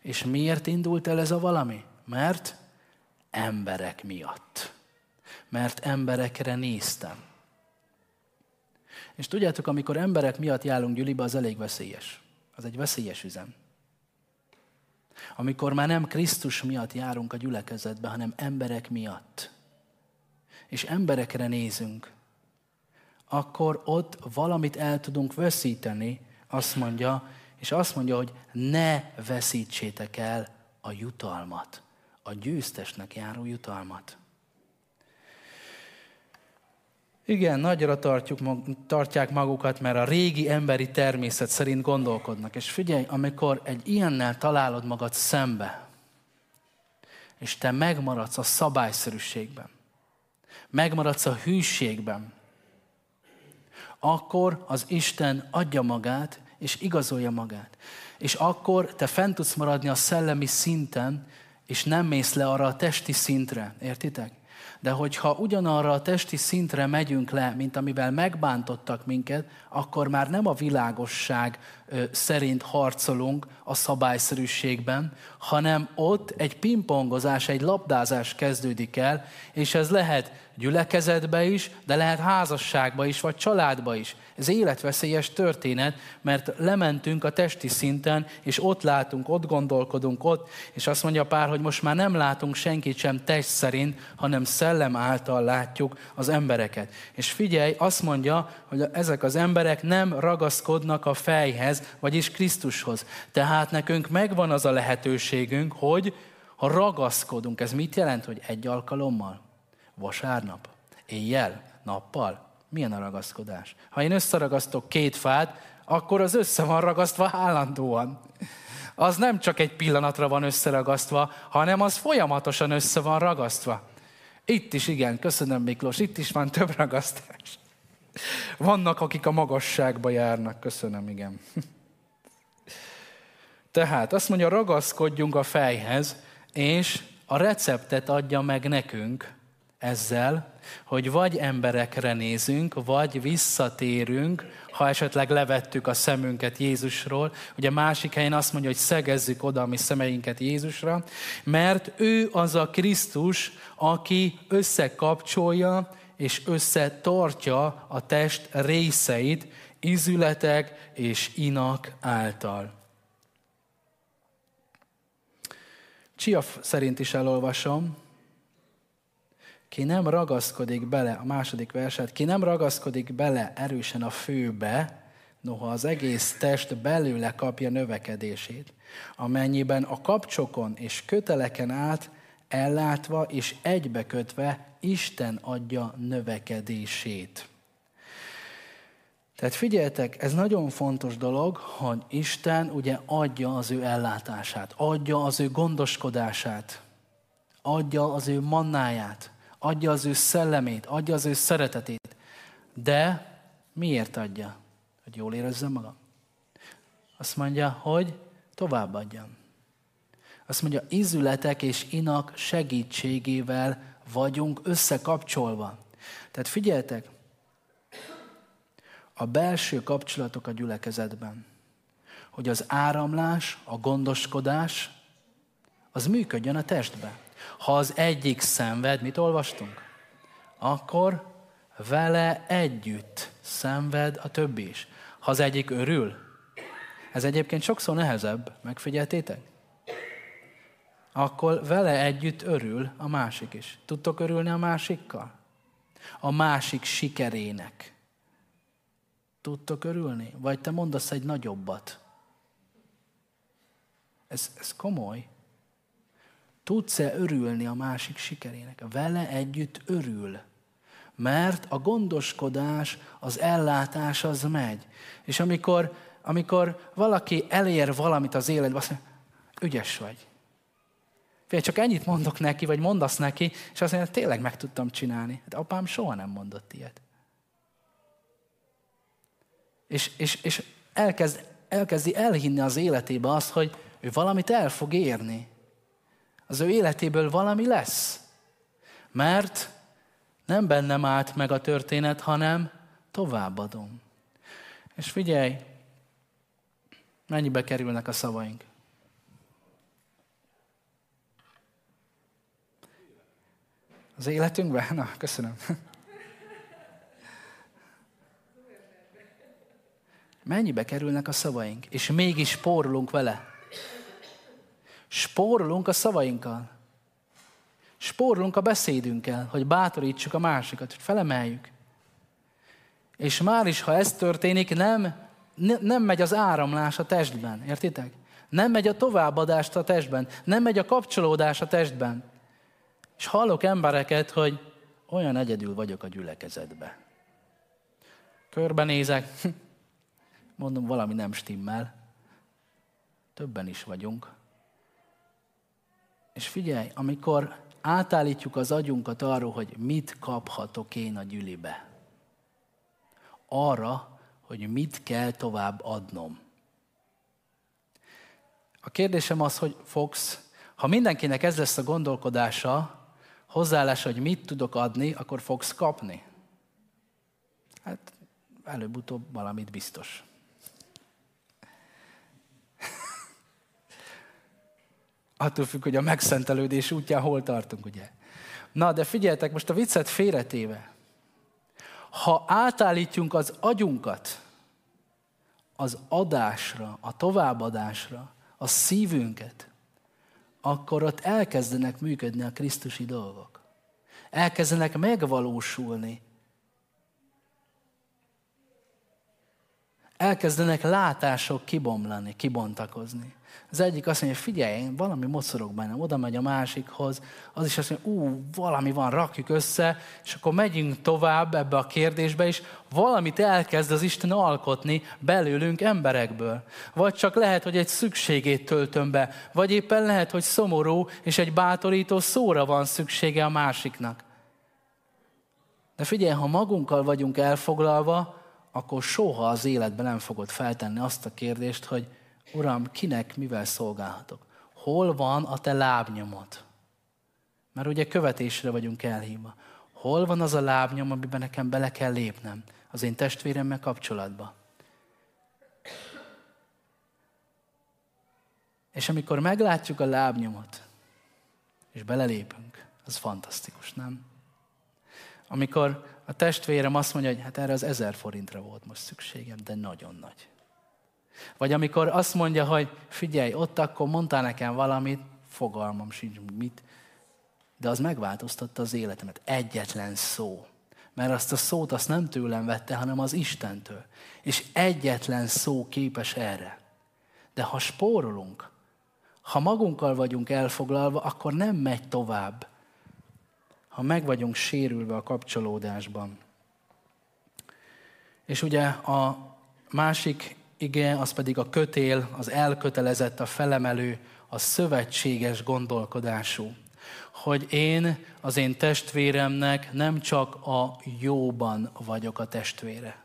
És miért indult el ez a valami? Mert emberek miatt. Mert emberekre néztem. És tudjátok, amikor emberek miatt járunk gyülibe, az elég veszélyes. Az egy veszélyes üzem. Amikor már nem Krisztus miatt járunk a gyülekezetbe, hanem emberek miatt. És emberekre nézünk, akkor ott valamit el tudunk veszíteni, azt mondja, és azt mondja, hogy ne veszítsétek el a jutalmat, a győztesnek járó jutalmat. Igen, nagyra tartjuk, tartják magukat, mert a régi emberi természet szerint gondolkodnak. És figyelj, amikor egy ilyennel találod magad szembe, és te megmaradsz a szabályszerűségben, megmaradsz a hűségben, akkor az Isten adja magát, és igazolja magát. És akkor te fent tudsz maradni a szellemi szinten, és nem mész le arra a testi szintre. Értitek? De hogyha ugyanarra a testi szintre megyünk le, mint amivel megbántottak minket, akkor már nem a világosság szerint harcolunk a szabályszerűségben, hanem ott egy pingpongozás, egy labdázás kezdődik el, és ez lehet gyülekezetbe is, de lehet házasságba is, vagy családba is. Ez életveszélyes történet, mert lementünk a testi szinten, és ott látunk, ott gondolkodunk, ott, és azt mondja pár, hogy most már nem látunk senkit sem test szerint, hanem szellem által látjuk az embereket. És figyelj, azt mondja, hogy ezek az emberek nem ragaszkodnak a fejhez, vagyis Krisztushoz. Tehát nekünk megvan az a lehetőségünk, hogy ha ragaszkodunk, ez mit jelent, hogy egy alkalommal? Vasárnap? Éjjel? Nappal? Milyen a ragaszkodás? Ha én összeragasztok két fát, akkor az össze van ragasztva állandóan. Az nem csak egy pillanatra van összeragasztva, hanem az folyamatosan össze van ragasztva. Itt is igen, köszönöm Miklós, itt is van több ragasztás. Vannak, akik a magasságba járnak, köszönöm, igen. Tehát azt mondja, ragaszkodjunk a fejhez, és a receptet adja meg nekünk, ezzel, hogy vagy emberekre nézünk, vagy visszatérünk, ha esetleg levettük a szemünket Jézusról. Ugye másik helyen azt mondja, hogy szegezzük oda a mi szemeinket Jézusra, mert ő az a Krisztus, aki összekapcsolja és összetartja a test részeit izületek és inak által. Csia szerint is elolvasom, ki nem ragaszkodik bele, a második verset, ki nem ragaszkodik bele erősen a főbe, noha az egész test belőle kapja növekedését, amennyiben a kapcsokon és köteleken át ellátva és egybekötve Isten adja növekedését. Tehát figyeljetek, ez nagyon fontos dolog, hogy Isten ugye adja az ő ellátását, adja az ő gondoskodását, adja az ő mannáját adja az ő szellemét, adja az ő szeretetét. De miért adja? Hogy jól érezze magam. Azt mondja, hogy továbbadjam. Azt mondja, ízületek és inak segítségével vagyunk összekapcsolva. Tehát figyeljetek, a belső kapcsolatok a gyülekezetben. Hogy az áramlás, a gondoskodás, az működjön a testbe. Ha az egyik szenved, mit olvastunk? Akkor vele együtt szenved a többi is. Ha az egyik örül, ez egyébként sokszor nehezebb, megfigyeltétek? Akkor vele együtt örül a másik is. Tudtok örülni a másikkal? A másik sikerének. Tudtok örülni? Vagy te mondasz egy nagyobbat? Ez, ez komoly. Tudsz-e örülni a másik sikerének? Vele együtt örül. Mert a gondoskodás, az ellátás az megy. És amikor, amikor valaki elér valamit az életben, azt mondja, ügyes vagy. Fél, csak ennyit mondok neki, vagy mondasz neki, és azt mondja, tényleg meg tudtam csinálni. Hát apám soha nem mondott ilyet. És, és, és elkezd, elkezdi elhinni az életébe azt, hogy ő valamit el fog érni. Az ő életéből valami lesz. Mert nem bennem állt meg a történet, hanem továbbadom. És figyelj, mennyibe kerülnek a szavaink? Az életünkben? Na, köszönöm. Mennyibe kerülnek a szavaink? És mégis spórolunk vele. Spórolunk a szavainkkal. Spórolunk a beszédünkkel, hogy bátorítsuk a másikat, hogy felemeljük. És már is, ha ez történik, nem, nem megy az áramlás a testben. Értitek? Nem megy a továbbadást a testben. Nem megy a kapcsolódás a testben. És hallok embereket, hogy olyan egyedül vagyok a gyülekezetbe. Körbenézek, mondom, valami nem stimmel. Többen is vagyunk. És figyelj, amikor átállítjuk az agyunkat arról, hogy mit kaphatok én a gyülibe, arra, hogy mit kell tovább adnom. A kérdésem az, hogy fogsz, ha mindenkinek ez lesz a gondolkodása, hozzáállás, hogy mit tudok adni, akkor fogsz kapni. Hát előbb-utóbb valamit biztos. Attól függ, hogy a megszentelődés útján hol tartunk, ugye? Na, de figyeljetek, most a viccet félretéve. Ha átállítjunk az agyunkat az adásra, a továbbadásra, a szívünket, akkor ott elkezdenek működni a Krisztusi dolgok. Elkezdenek megvalósulni. Elkezdenek látások kibomlani, kibontakozni. Az egyik azt mondja, figyelj, én valami mocorog bennem, oda megy a másikhoz, az is azt mondja, ú, valami van, rakjuk össze, és akkor megyünk tovább ebbe a kérdésbe, és valamit elkezd az Isten alkotni belőlünk emberekből. Vagy csak lehet, hogy egy szükségét töltöm be, vagy éppen lehet, hogy szomorú, és egy bátorító szóra van szüksége a másiknak. De figyelj, ha magunkkal vagyunk elfoglalva, akkor soha az életben nem fogod feltenni azt a kérdést, hogy Uram, kinek mivel szolgálhatok? Hol van a te lábnyomod? Mert ugye követésre vagyunk elhívva. Hol van az a lábnyom, amiben nekem bele kell lépnem az én testvéremmel kapcsolatba? És amikor meglátjuk a lábnyomot, és belelépünk, az fantasztikus, nem? Amikor a testvérem azt mondja, hogy hát erre az ezer forintra volt most szükségem, de nagyon nagy. Vagy amikor azt mondja, hogy figyelj, ott akkor mondtál nekem valamit, fogalmam sincs mit, de az megváltoztatta az életemet. Egyetlen szó. Mert azt a szót azt nem tőlem vette, hanem az Istentől. És egyetlen szó képes erre. De ha spórolunk, ha magunkkal vagyunk elfoglalva, akkor nem megy tovább. Ha meg vagyunk sérülve a kapcsolódásban. És ugye a másik ige, az pedig a kötél, az elkötelezett, a felemelő, a szövetséges gondolkodású. Hogy én az én testvéremnek nem csak a jóban vagyok a testvére,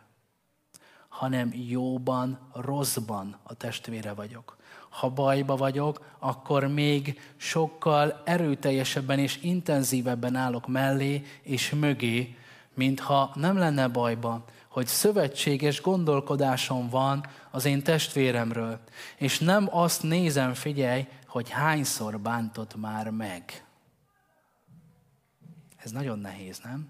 hanem jóban, rosszban a testvére vagyok. Ha bajba vagyok, akkor még sokkal erőteljesebben és intenzívebben állok mellé és mögé, mintha nem lenne bajban, hogy szövetséges gondolkodásom van az én testvéremről, és nem azt nézem, figyelj, hogy hányszor bántott már meg. Ez nagyon nehéz, nem?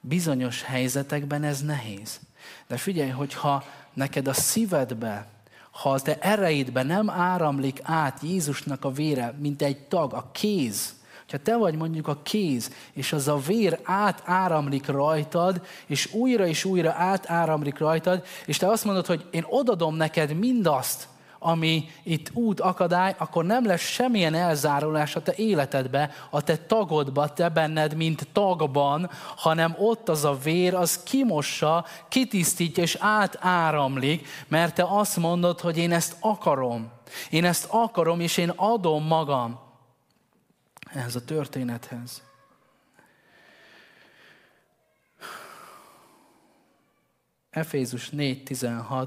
Bizonyos helyzetekben ez nehéz. De figyelj, hogyha neked a szívedbe, ha a te ereidbe nem áramlik át Jézusnak a vére, mint egy tag, a kéz, ha te vagy mondjuk a kéz, és az a vér átáramlik rajtad, és újra és újra átáramlik rajtad, és te azt mondod, hogy én odadom neked mindazt, ami itt út akadály, akkor nem lesz semmilyen elzárulás a te életedbe, a te tagodba, te benned, mint tagban, hanem ott az a vér, az kimossa, kitisztítja és átáramlik, mert te azt mondod, hogy én ezt akarom. Én ezt akarom, és én adom magam ehhez a történethez. Efézus 4.16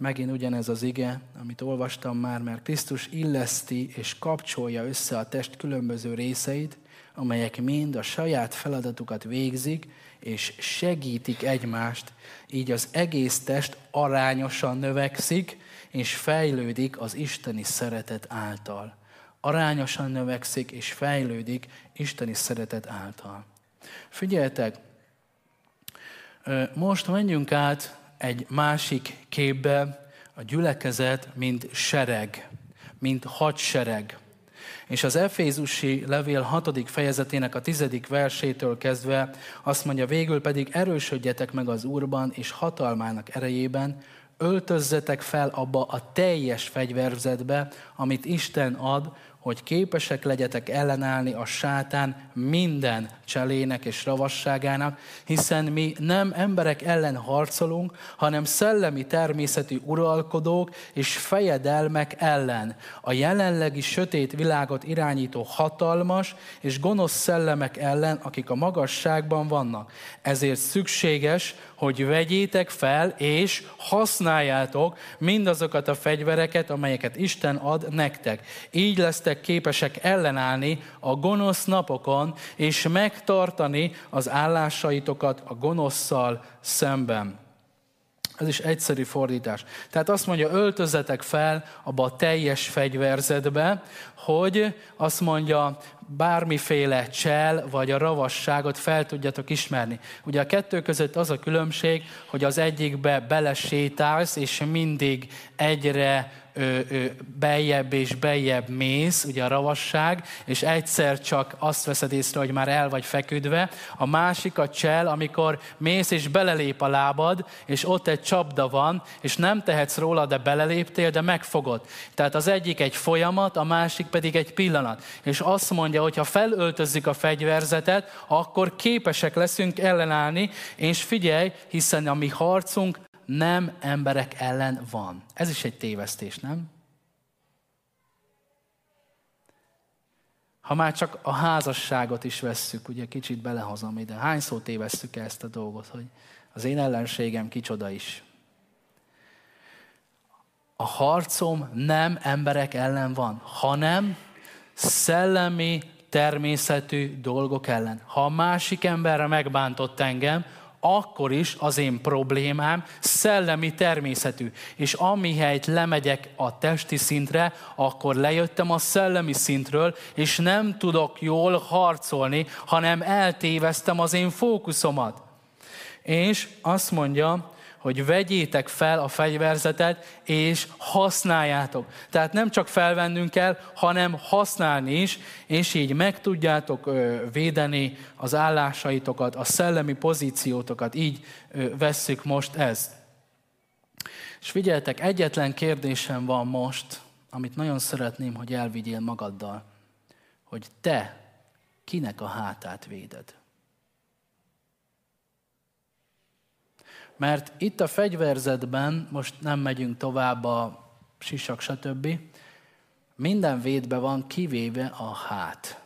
megint ugyanez az ige, amit olvastam már, mert Krisztus illeszti és kapcsolja össze a test különböző részeit, amelyek mind a saját feladatukat végzik, és segítik egymást, így az egész test arányosan növekszik, és fejlődik az isteni szeretet által. Arányosan növekszik, és fejlődik isteni szeretet által. Figyeljetek, most menjünk át egy másik képbe a gyülekezet, mint sereg, mint hadsereg. És az Efézusi levél hatodik fejezetének a tizedik versétől kezdve azt mondja, végül pedig erősödjetek meg az Úrban és hatalmának erejében, öltözzetek fel abba a teljes fegyverzetbe, amit Isten ad, hogy képesek legyetek ellenállni a sátán minden cselének és ravasságának, hiszen mi nem emberek ellen harcolunk, hanem szellemi természetű uralkodók és fejedelmek ellen. A jelenlegi sötét világot irányító hatalmas és gonosz szellemek ellen, akik a magasságban vannak. Ezért szükséges, hogy vegyétek fel és használjátok mindazokat a fegyvereket, amelyeket Isten ad nektek. Így lesztek képesek ellenállni a gonosz napokon, és megtartani az állásaitokat a gonoszszal szemben. Ez is egyszerű fordítás. Tehát azt mondja, öltözetek fel abba a teljes fegyverzetbe, hogy azt mondja, bármiféle csel vagy a ravasságot fel tudjatok ismerni. Ugye a kettő között az a különbség, hogy az egyikbe belesétálsz, és mindig egyre ö, ö, beljebb és beljebb mész, ugye a ravasság, és egyszer csak azt veszed észre, hogy már el vagy feküdve. A másik a csel, amikor mész és belelép a lábad, és ott egy csapda van, és nem tehetsz róla, de beleléptél, de megfogod. Tehát az egyik egy folyamat, a másik pedig egy pillanat. És azt mondja, hogy ha felöltözzük a fegyverzetet, akkor képesek leszünk ellenállni, és figyelj, hiszen a mi harcunk nem emberek ellen van. Ez is egy tévesztés, nem? Ha már csak a házasságot is vesszük, ugye kicsit belehozom ide. Hányszor tévesszük ezt a dolgot, hogy az én ellenségem kicsoda is. A harcom nem emberek ellen van, hanem szellemi természetű dolgok ellen. Ha a másik emberre megbántott engem, akkor is az én problémám szellemi természetű. És amihelyt lemegyek a testi szintre, akkor lejöttem a szellemi szintről, és nem tudok jól harcolni, hanem eltéveztem az én fókuszomat. És azt mondja, hogy vegyétek fel a fegyverzetet, és használjátok. Tehát nem csak felvennünk kell, hanem használni is, és így meg tudjátok védeni az állásaitokat, a szellemi pozíciótokat. Így vesszük most ezt. És figyeljetek, egyetlen kérdésem van most, amit nagyon szeretném, hogy elvigyél magaddal, hogy te kinek a hátát véded. Mert itt a fegyverzetben, most nem megyünk tovább a sisak, stb., minden védbe van kivéve a hát.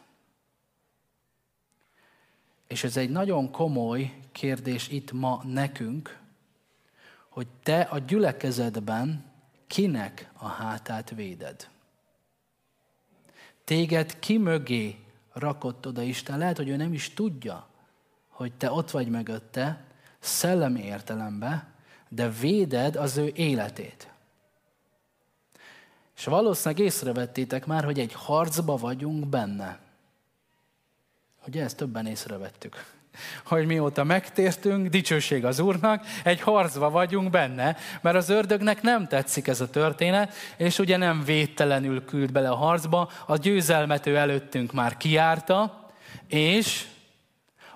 És ez egy nagyon komoly kérdés itt ma nekünk, hogy te a gyülekezetben kinek a hátát véded. Téged ki mögé rakott oda Isten. Lehet, hogy ő nem is tudja, hogy te ott vagy mögötte, szellemi értelembe, de véded az ő életét. És valószínűleg észrevettétek már, hogy egy harcba vagyunk benne. Ugye ezt többen észrevettük. Hogy mióta megtértünk, dicsőség az Úrnak, egy harcba vagyunk benne, mert az ördögnek nem tetszik ez a történet, és ugye nem védtelenül küld bele a harcba, a győzelmet ő előttünk már kiárta, és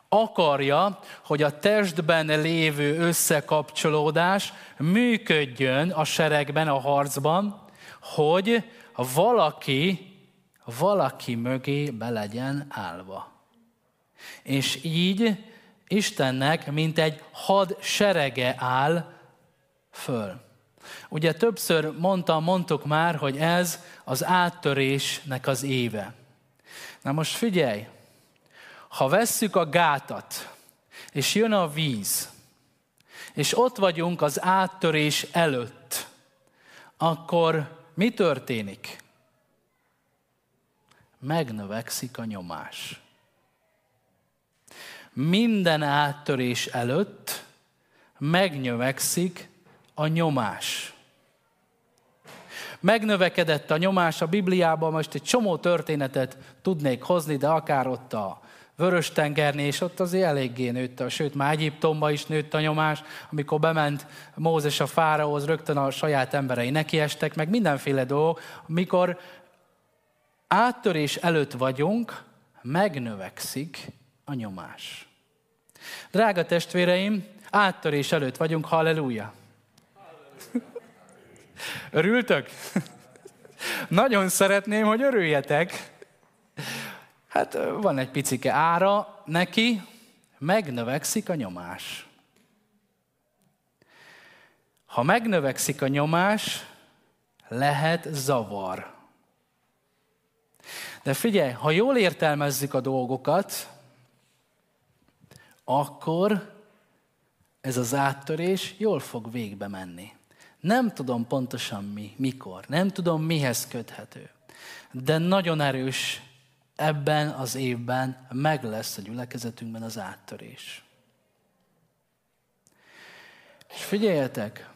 akarja, hogy a testben lévő összekapcsolódás működjön a seregben, a harcban, hogy valaki, valaki mögé be legyen állva. És így Istennek, mint egy had serege áll föl. Ugye többször mondtam, mondtuk már, hogy ez az áttörésnek az éve. Na most figyelj, ha vesszük a gátat, és jön a víz, és ott vagyunk az áttörés előtt, akkor mi történik? Megnövekszik a nyomás. Minden áttörés előtt megnövekszik a nyomás. Megnövekedett a nyomás a Bibliában, most egy csomó történetet tudnék hozni, de akár ott a vörös tengernél, és ott azért eléggé nőtt, sőt már Egyiptomba is nőtt a nyomás, amikor bement Mózes a fáraóhoz, rögtön a saját emberei nekiestek, meg mindenféle dolgok, amikor áttörés előtt vagyunk, megnövekszik a nyomás. Drága testvéreim, áttörés előtt vagyunk, halleluja! Örültök? Nagyon szeretném, hogy örüljetek, Hát van egy picike ára neki, megnövekszik a nyomás. Ha megnövekszik a nyomás, lehet zavar. De figyelj, ha jól értelmezzük a dolgokat, akkor ez az áttörés jól fog végbe menni. Nem tudom pontosan mi, mikor, nem tudom mihez köthető, de nagyon erős ebben az évben meg lesz a gyülekezetünkben az áttörés. És figyeljetek,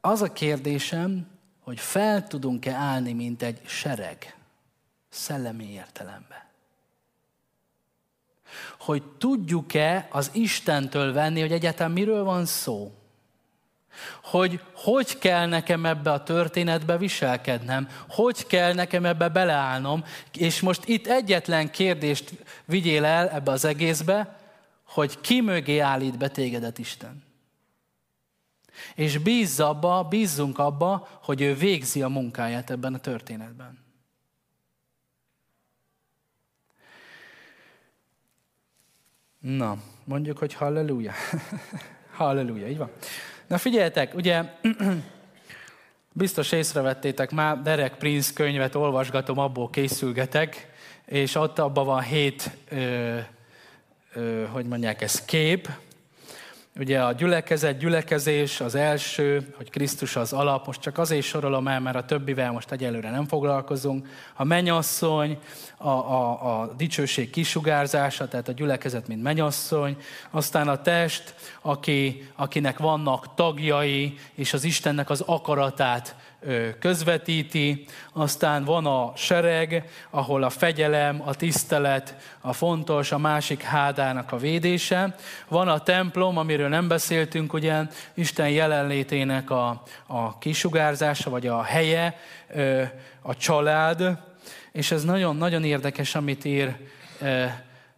az a kérdésem, hogy fel tudunk-e állni, mint egy sereg, szellemi értelemben. Hogy tudjuk-e az Istentől venni, hogy egyáltalán miről van szó hogy hogy kell nekem ebbe a történetbe viselkednem, hogy kell nekem ebbe beleállnom, és most itt egyetlen kérdést vigyél el ebbe az egészbe, hogy ki mögé állít be tégedet Isten. És bízz abba, bízzunk abba, hogy ő végzi a munkáját ebben a történetben. Na, mondjuk, hogy halleluja. halleluja, így van. Na figyeljetek, ugye biztos észrevettétek már, Derek Prince könyvet olvasgatom, abból készülgetek, és ott abban van hét, ö, ö, hogy mondják, ez kép, Ugye a gyülekezet, gyülekezés az első, hogy Krisztus az alap, most csak azért sorolom el, mert a többivel most egyelőre nem foglalkozunk. A menyasszony, a, a, a dicsőség kisugárzása, tehát a gyülekezet, mint menyasszony, aztán a test, aki, akinek vannak tagjai, és az Istennek az akaratát közvetíti, aztán van a sereg, ahol a fegyelem, a tisztelet, a fontos, a másik hádának a védése. Van a templom, amiről nem beszéltünk, ugye, Isten jelenlétének a, a kisugárzása, vagy a helye, a család, és ez nagyon-nagyon érdekes, amit ír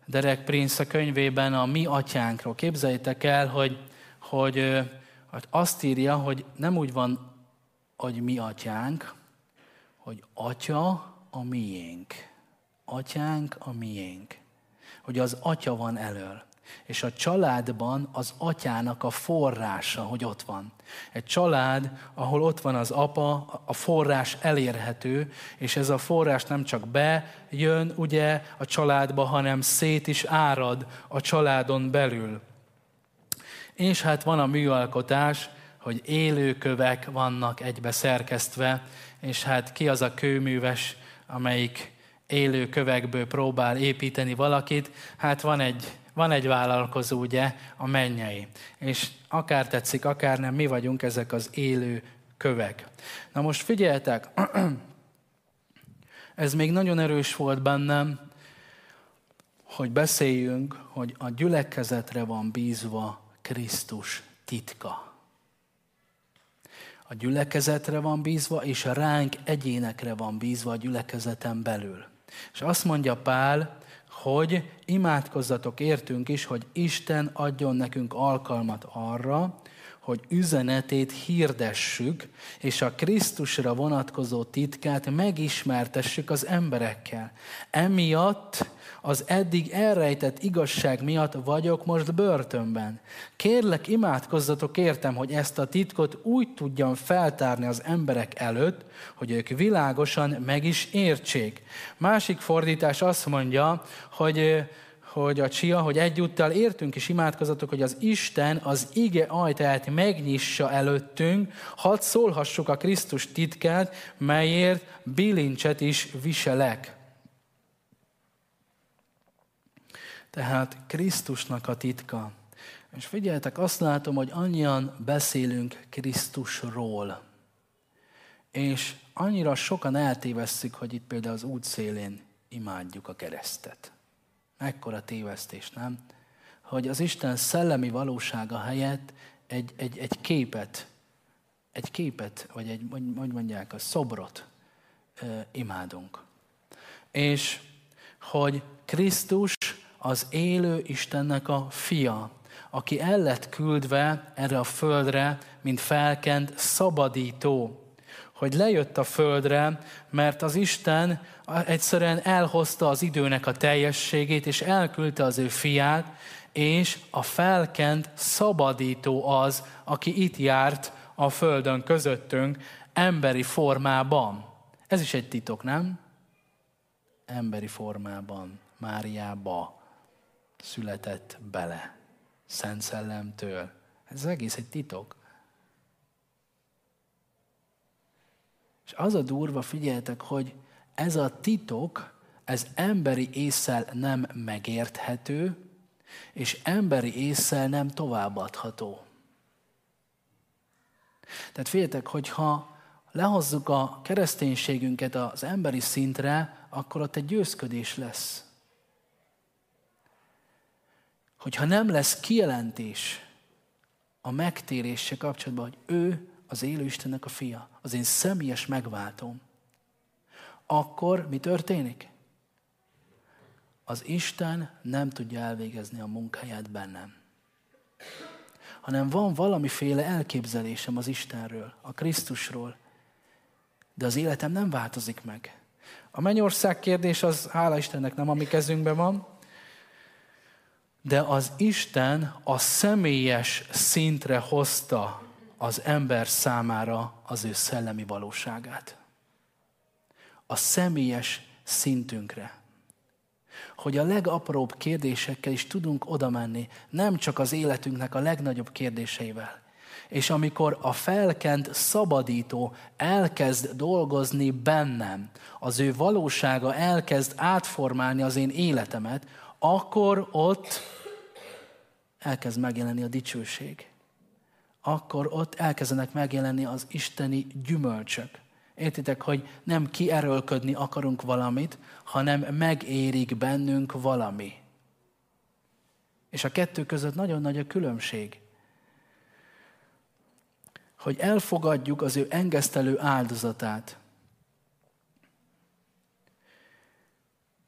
Derek Prince a könyvében a mi atyánkról. Képzeljétek el, hogy, hogy azt írja, hogy nem úgy van hogy mi atyánk, hogy atya a miénk. Atyánk a miénk. Hogy az atya van elől. És a családban az atyának a forrása, hogy ott van. Egy család, ahol ott van az apa, a forrás elérhető, és ez a forrás nem csak bejön ugye a családba, hanem szét is árad a családon belül. És hát van a műalkotás, hogy élőkövek vannak egybe szerkesztve, és hát ki az a kőműves, amelyik élő kövekből próbál építeni valakit, hát van egy, van egy vállalkozó, ugye, a mennyei. És akár tetszik, akár nem, mi vagyunk ezek az élő kövek. Na most figyeljetek, ez még nagyon erős volt bennem, hogy beszéljünk, hogy a gyülekezetre van bízva Krisztus titka. A gyülekezetre van bízva, és a ránk egyénekre van bízva a gyülekezeten belül. És azt mondja Pál, hogy imádkozzatok értünk is, hogy Isten adjon nekünk alkalmat arra, hogy üzenetét hirdessük, és a Krisztusra vonatkozó titkát megismertessük az emberekkel. Emiatt az eddig elrejtett igazság miatt vagyok most börtönben. Kérlek, imádkozzatok értem, hogy ezt a titkot úgy tudjam feltárni az emberek előtt, hogy ők világosan meg is értsék. Másik fordítás azt mondja, hogy hogy a csia, hogy egyúttal értünk és imádkozatok, hogy az Isten az ige ajtaját megnyissa előttünk, hadd szólhassuk a Krisztus titkát, melyért bilincset is viselek. Tehát Krisztusnak a titka. És figyeljetek, azt látom, hogy annyian beszélünk Krisztusról. És annyira sokan eltévesszük, hogy itt például az út szélén imádjuk a keresztet. Mekkora tévesztés, nem? Hogy az Isten szellemi valósága helyett egy, egy, egy képet, egy képet, vagy egy, hogy mondják, a szobrot ö, imádunk. És hogy Krisztus az élő Istennek a fia, aki el lett küldve erre a földre, mint felkent szabadító, hogy lejött a földre, mert az Isten egyszerűen elhozta az időnek a teljességét, és elküldte az ő fiát, és a felkent szabadító az, aki itt járt a földön közöttünk, emberi formában. Ez is egy titok, nem? Emberi formában, Máriába született bele. Szent Szellemtől. Ez egész egy titok. És az a durva, figyeljetek, hogy ez a titok, ez emberi észsel nem megérthető, és emberi észsel nem továbbadható. Tehát figyeljetek, hogyha lehozzuk a kereszténységünket az emberi szintre, akkor ott egy győzködés lesz hogyha nem lesz kijelentés a megtérése kapcsolatban, hogy ő az élő Istennek a fia, az én személyes megváltom, akkor mi történik? Az Isten nem tudja elvégezni a munkáját bennem. Hanem van valamiféle elképzelésem az Istenről, a Krisztusról, de az életem nem változik meg. A mennyország kérdés az, hála Istennek, nem a mi kezünkben van, de az Isten a személyes szintre hozta az ember számára az ő szellemi valóságát. A személyes szintünkre. Hogy a legapróbb kérdésekkel is tudunk oda menni, nem csak az életünknek a legnagyobb kérdéseivel. És amikor a felkent szabadító elkezd dolgozni bennem, az ő valósága elkezd átformálni az én életemet, akkor ott elkezd megjelenni a dicsőség. Akkor ott elkezdenek megjelenni az isteni gyümölcsök. Értitek, hogy nem kierőlködni akarunk valamit, hanem megérik bennünk valami. És a kettő között nagyon nagy a különbség. Hogy elfogadjuk az ő engesztelő áldozatát,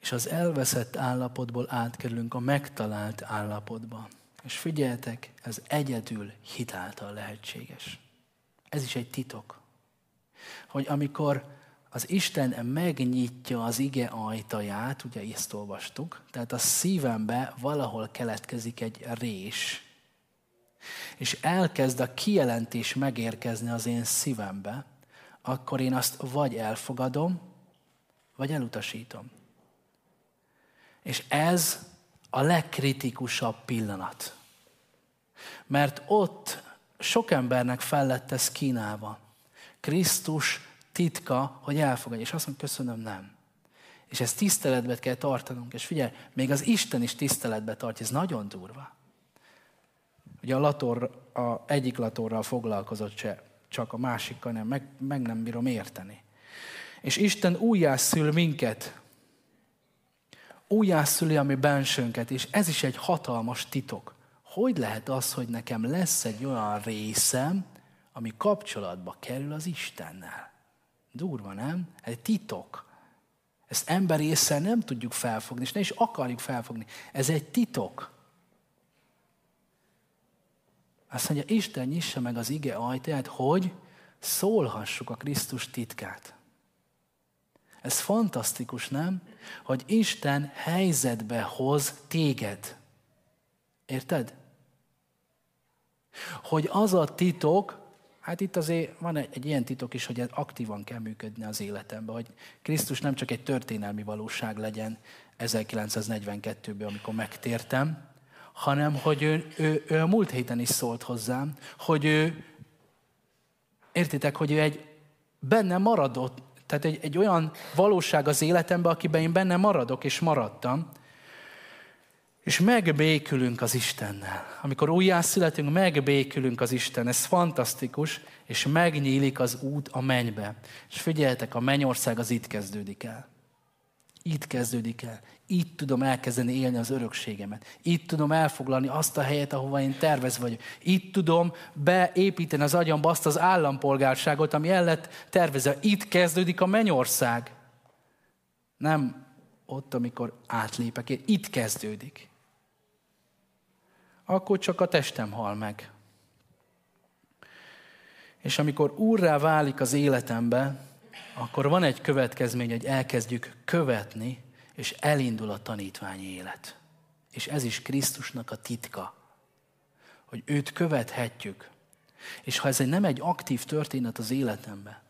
és az elveszett állapotból átkerülünk a megtalált állapotba. És figyeljetek, ez egyedül hitáltal lehetséges. Ez is egy titok. Hogy amikor az Isten megnyitja az ige ajtaját, ugye ezt olvastuk, tehát a szívembe valahol keletkezik egy rés, és elkezd a kijelentés megérkezni az én szívembe, akkor én azt vagy elfogadom, vagy elutasítom. És ez a legkritikusabb pillanat. Mert ott sok embernek fel lett ez kínálva. Krisztus titka, hogy elfogadja. És azt mondja, köszönöm, nem. És ezt tiszteletbe kell tartanunk. És figyelj, még az Isten is tiszteletbe tartja, ez nagyon durva. Ugye a lator, a egyik latorral foglalkozott se, csak a másikkal nem, meg, meg nem bírom érteni. És Isten újjászül minket, újjászüli a mi bensőnket, és ez is egy hatalmas titok. Hogy lehet az, hogy nekem lesz egy olyan részem, ami kapcsolatba kerül az Istennel? Durva, nem? Egy titok. Ezt emberi észre nem tudjuk felfogni, és ne is akarjuk felfogni. Ez egy titok. Azt mondja, Isten nyissa meg az ige ajtaját, hogy szólhassuk a Krisztus titkát. Ez fantasztikus, nem? Hogy Isten helyzetbe hoz téged. Érted? Hogy az a titok, hát itt azért van egy, egy ilyen titok is, hogy aktívan kell működni az életemben, hogy Krisztus nem csak egy történelmi valóság legyen 1942-ben, amikor megtértem, hanem hogy ő, ő, ő a múlt héten is szólt hozzám, hogy ő, értitek, hogy ő egy benne maradott, tehát egy, egy olyan valóság az életemben, akiben én benne maradok és maradtam, és megbékülünk az Istennel. Amikor újjászületünk, megbékülünk az Isten. Ez fantasztikus, és megnyílik az út a mennybe. És figyeljetek, a mennyország az itt kezdődik el. Itt kezdődik el. Itt tudom elkezdeni élni az örökségemet. Itt tudom elfoglalni azt a helyet, ahova én tervez vagyok. Itt tudom beépíteni az agyamba azt az állampolgárságot, ami el lett tervezve. Itt kezdődik a mennyország. Nem ott, amikor átlépek. Itt kezdődik. Akkor csak a testem hal meg. És amikor úrrá válik az életembe, akkor van egy következmény, hogy elkezdjük követni, és elindul a tanítványi élet. És ez is Krisztusnak a titka, hogy őt követhetjük. És ha ez nem egy aktív történet az életemben,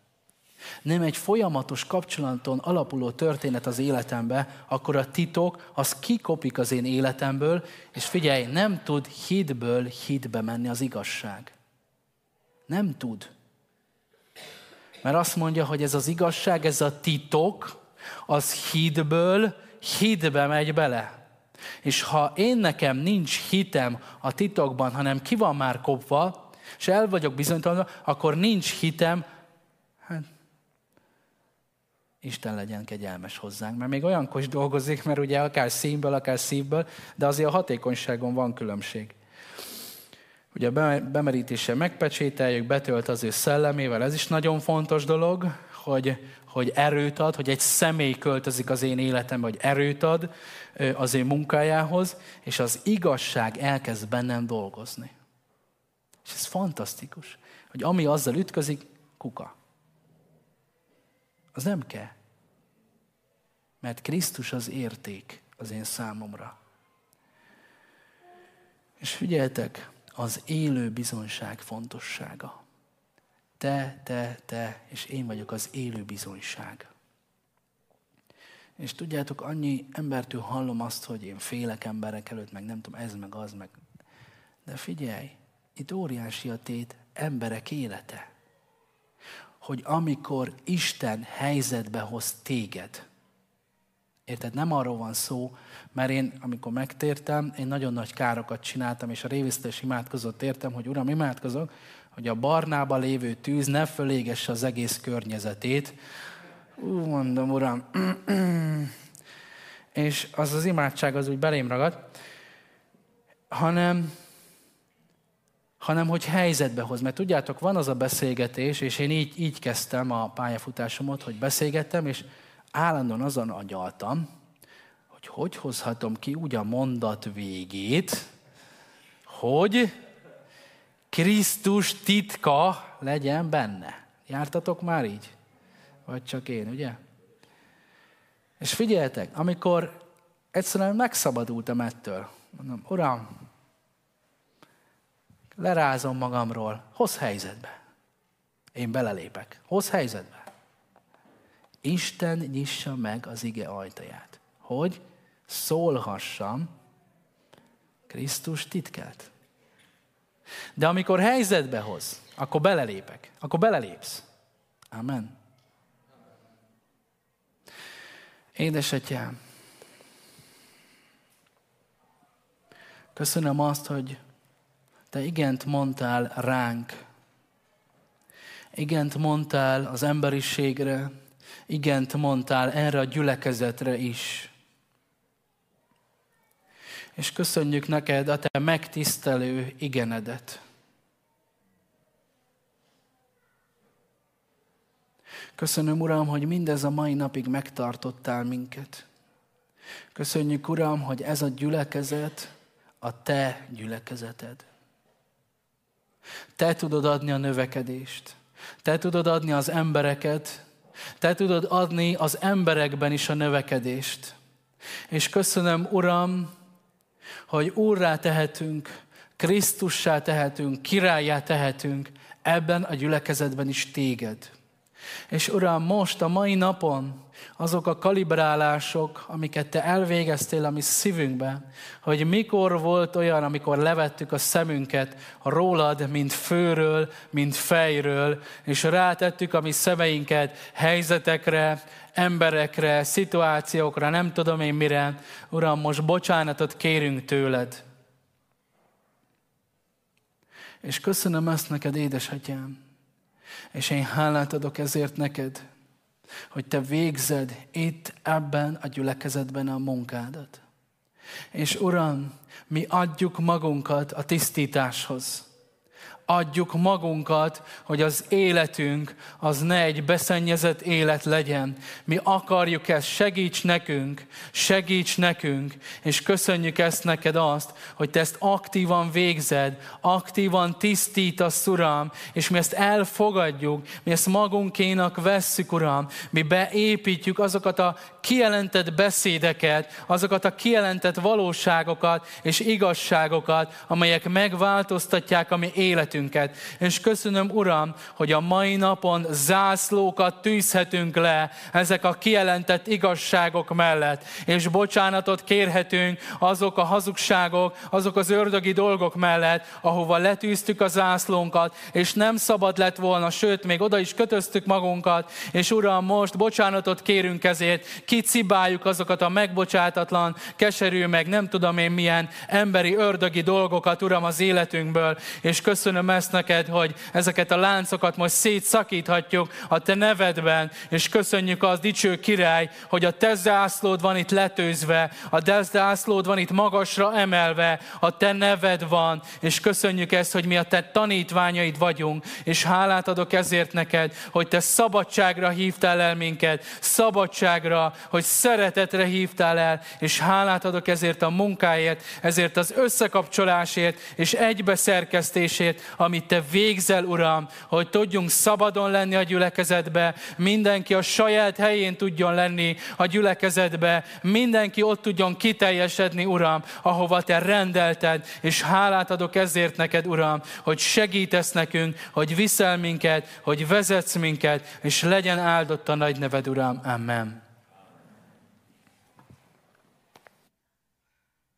nem egy folyamatos kapcsolaton alapuló történet az életembe, akkor a titok az kikopik az én életemből, és figyelj, nem tud hitből hitbe menni az igazság. Nem tud. Mert azt mondja, hogy ez az igazság, ez a titok, az hídből hídbe megy bele. És ha én nekem nincs hitem a titokban, hanem ki van már kopva, és el vagyok bizonytalan, akkor nincs hitem, hát Isten legyen kegyelmes hozzánk, mert még olyankor is dolgozik, mert ugye akár színből, akár szívből, de azért a hatékonyságon van különbség. Ugye a bemerítése megpecsételjük, betölt az ő szellemével, ez is nagyon fontos dolog, hogy, hogy erőt ad, hogy egy személy költözik az én életembe, hogy erőt ad az én munkájához, és az igazság elkezd bennem dolgozni. És ez fantasztikus, hogy ami azzal ütközik, kuka. Az nem kell. Mert Krisztus az érték az én számomra. És figyeltek, az élő bizonyság fontossága. Te, te, te, és én vagyok az élő bizonyság. És tudjátok, annyi embertől hallom azt, hogy én félek emberek előtt, meg nem tudom, ez, meg az, meg... De figyelj, itt óriási a tét emberek élete. Hogy amikor Isten helyzetbe hoz téged, Érted? Nem arról van szó, mert én, amikor megtértem, én nagyon nagy károkat csináltam, és a révisztés imádkozott értem, hogy Uram, imádkozok, hogy a barnába lévő tűz ne fölégesse az egész környezetét. Ú, mondom, Uram. és az az imádság az úgy belém ragadt, hanem, hanem hogy helyzetbe hoz. Mert tudjátok, van az a beszélgetés, és én így, így kezdtem a pályafutásomat, hogy beszélgettem, és állandóan azon agyaltam, hogy hogy hozhatom ki úgy a mondat végét, hogy Krisztus titka legyen benne. Jártatok már így? Vagy csak én, ugye? És figyeljetek, amikor egyszerűen megszabadultam ettől, mondom, Uram, lerázom magamról, hoz helyzetbe. Én belelépek. Hoz helyzetbe. Isten nyissa meg az ige ajtaját, hogy szólhassam Krisztus titkát. De amikor helyzetbe hoz, akkor belelépek, akkor belelépsz. Amen. Édesatyám, köszönöm azt, hogy te igent mondtál ránk. Igent mondtál az emberiségre, igent mondtál erre a gyülekezetre is. És köszönjük neked a te megtisztelő igenedet. Köszönöm, Uram, hogy mindez a mai napig megtartottál minket. Köszönjük, Uram, hogy ez a gyülekezet a Te gyülekezeted. Te tudod adni a növekedést. Te tudod adni az embereket. Te tudod adni az emberekben is a növekedést. És köszönöm, Uram, hogy úrrá tehetünk, Krisztussá tehetünk, királyá tehetünk ebben a gyülekezetben is téged. És Uram, most a mai napon azok a kalibrálások, amiket Te elvégeztél a mi szívünkbe, hogy mikor volt olyan, amikor levettük a szemünket rólad, mint főről, mint fejről, és rátettük a mi szemeinket helyzetekre, emberekre, szituációkra, nem tudom én mire. Uram, most bocsánatot kérünk tőled. És köszönöm ezt neked, édesatyám. És én hálát adok ezért neked, hogy te végzed itt ebben a gyülekezetben a munkádat. És Uram, mi adjuk magunkat a tisztításhoz adjuk magunkat, hogy az életünk az ne egy beszennyezett élet legyen. Mi akarjuk ezt, segíts nekünk, segíts nekünk, és köszönjük ezt neked azt, hogy te ezt aktívan végzed, aktívan tisztítasz, Uram, és mi ezt elfogadjuk, mi ezt magunkénak vesszük, Uram, mi beépítjük azokat a kijelentett beszédeket, azokat a kijelentett valóságokat és igazságokat, amelyek megváltoztatják a mi életünket. És köszönöm, Uram, hogy a mai napon zászlókat tűzhetünk le ezek a kijelentett igazságok mellett, és bocsánatot kérhetünk azok a hazugságok, azok az ördögi dolgok mellett, ahova letűztük a zászlónkat, és nem szabad lett volna, sőt, még oda is kötöztük magunkat, és Uram, most bocsánatot kérünk ezért, kicibáljuk azokat a megbocsátatlan, keserű, meg nem tudom én milyen emberi, ördögi dolgokat, Uram, az életünkből, és köszönöm ezt neked, hogy ezeket a láncokat most szétszakíthatjuk a Te nevedben, és köszönjük az dicső király, hogy a Te zászlód van itt letőzve, a Te zászlód van itt magasra emelve, a Te neved van, és köszönjük ezt, hogy mi a Te tanítványaid vagyunk, és hálát adok ezért neked, hogy Te szabadságra hívtál el minket, szabadságra, hogy szeretetre hívtál el, és hálát adok ezért a munkáért, ezért az összekapcsolásért és egybeszerkesztésért, amit Te végzel, Uram, hogy tudjunk szabadon lenni a gyülekezetbe, mindenki a saját helyén tudjon lenni a gyülekezetbe, mindenki ott tudjon kiteljesedni, Uram, ahova Te rendelted, és hálát adok ezért neked, Uram, hogy segítesz nekünk, hogy viszel minket, hogy vezetsz minket, és legyen áldott a nagy neved, Uram. Amen.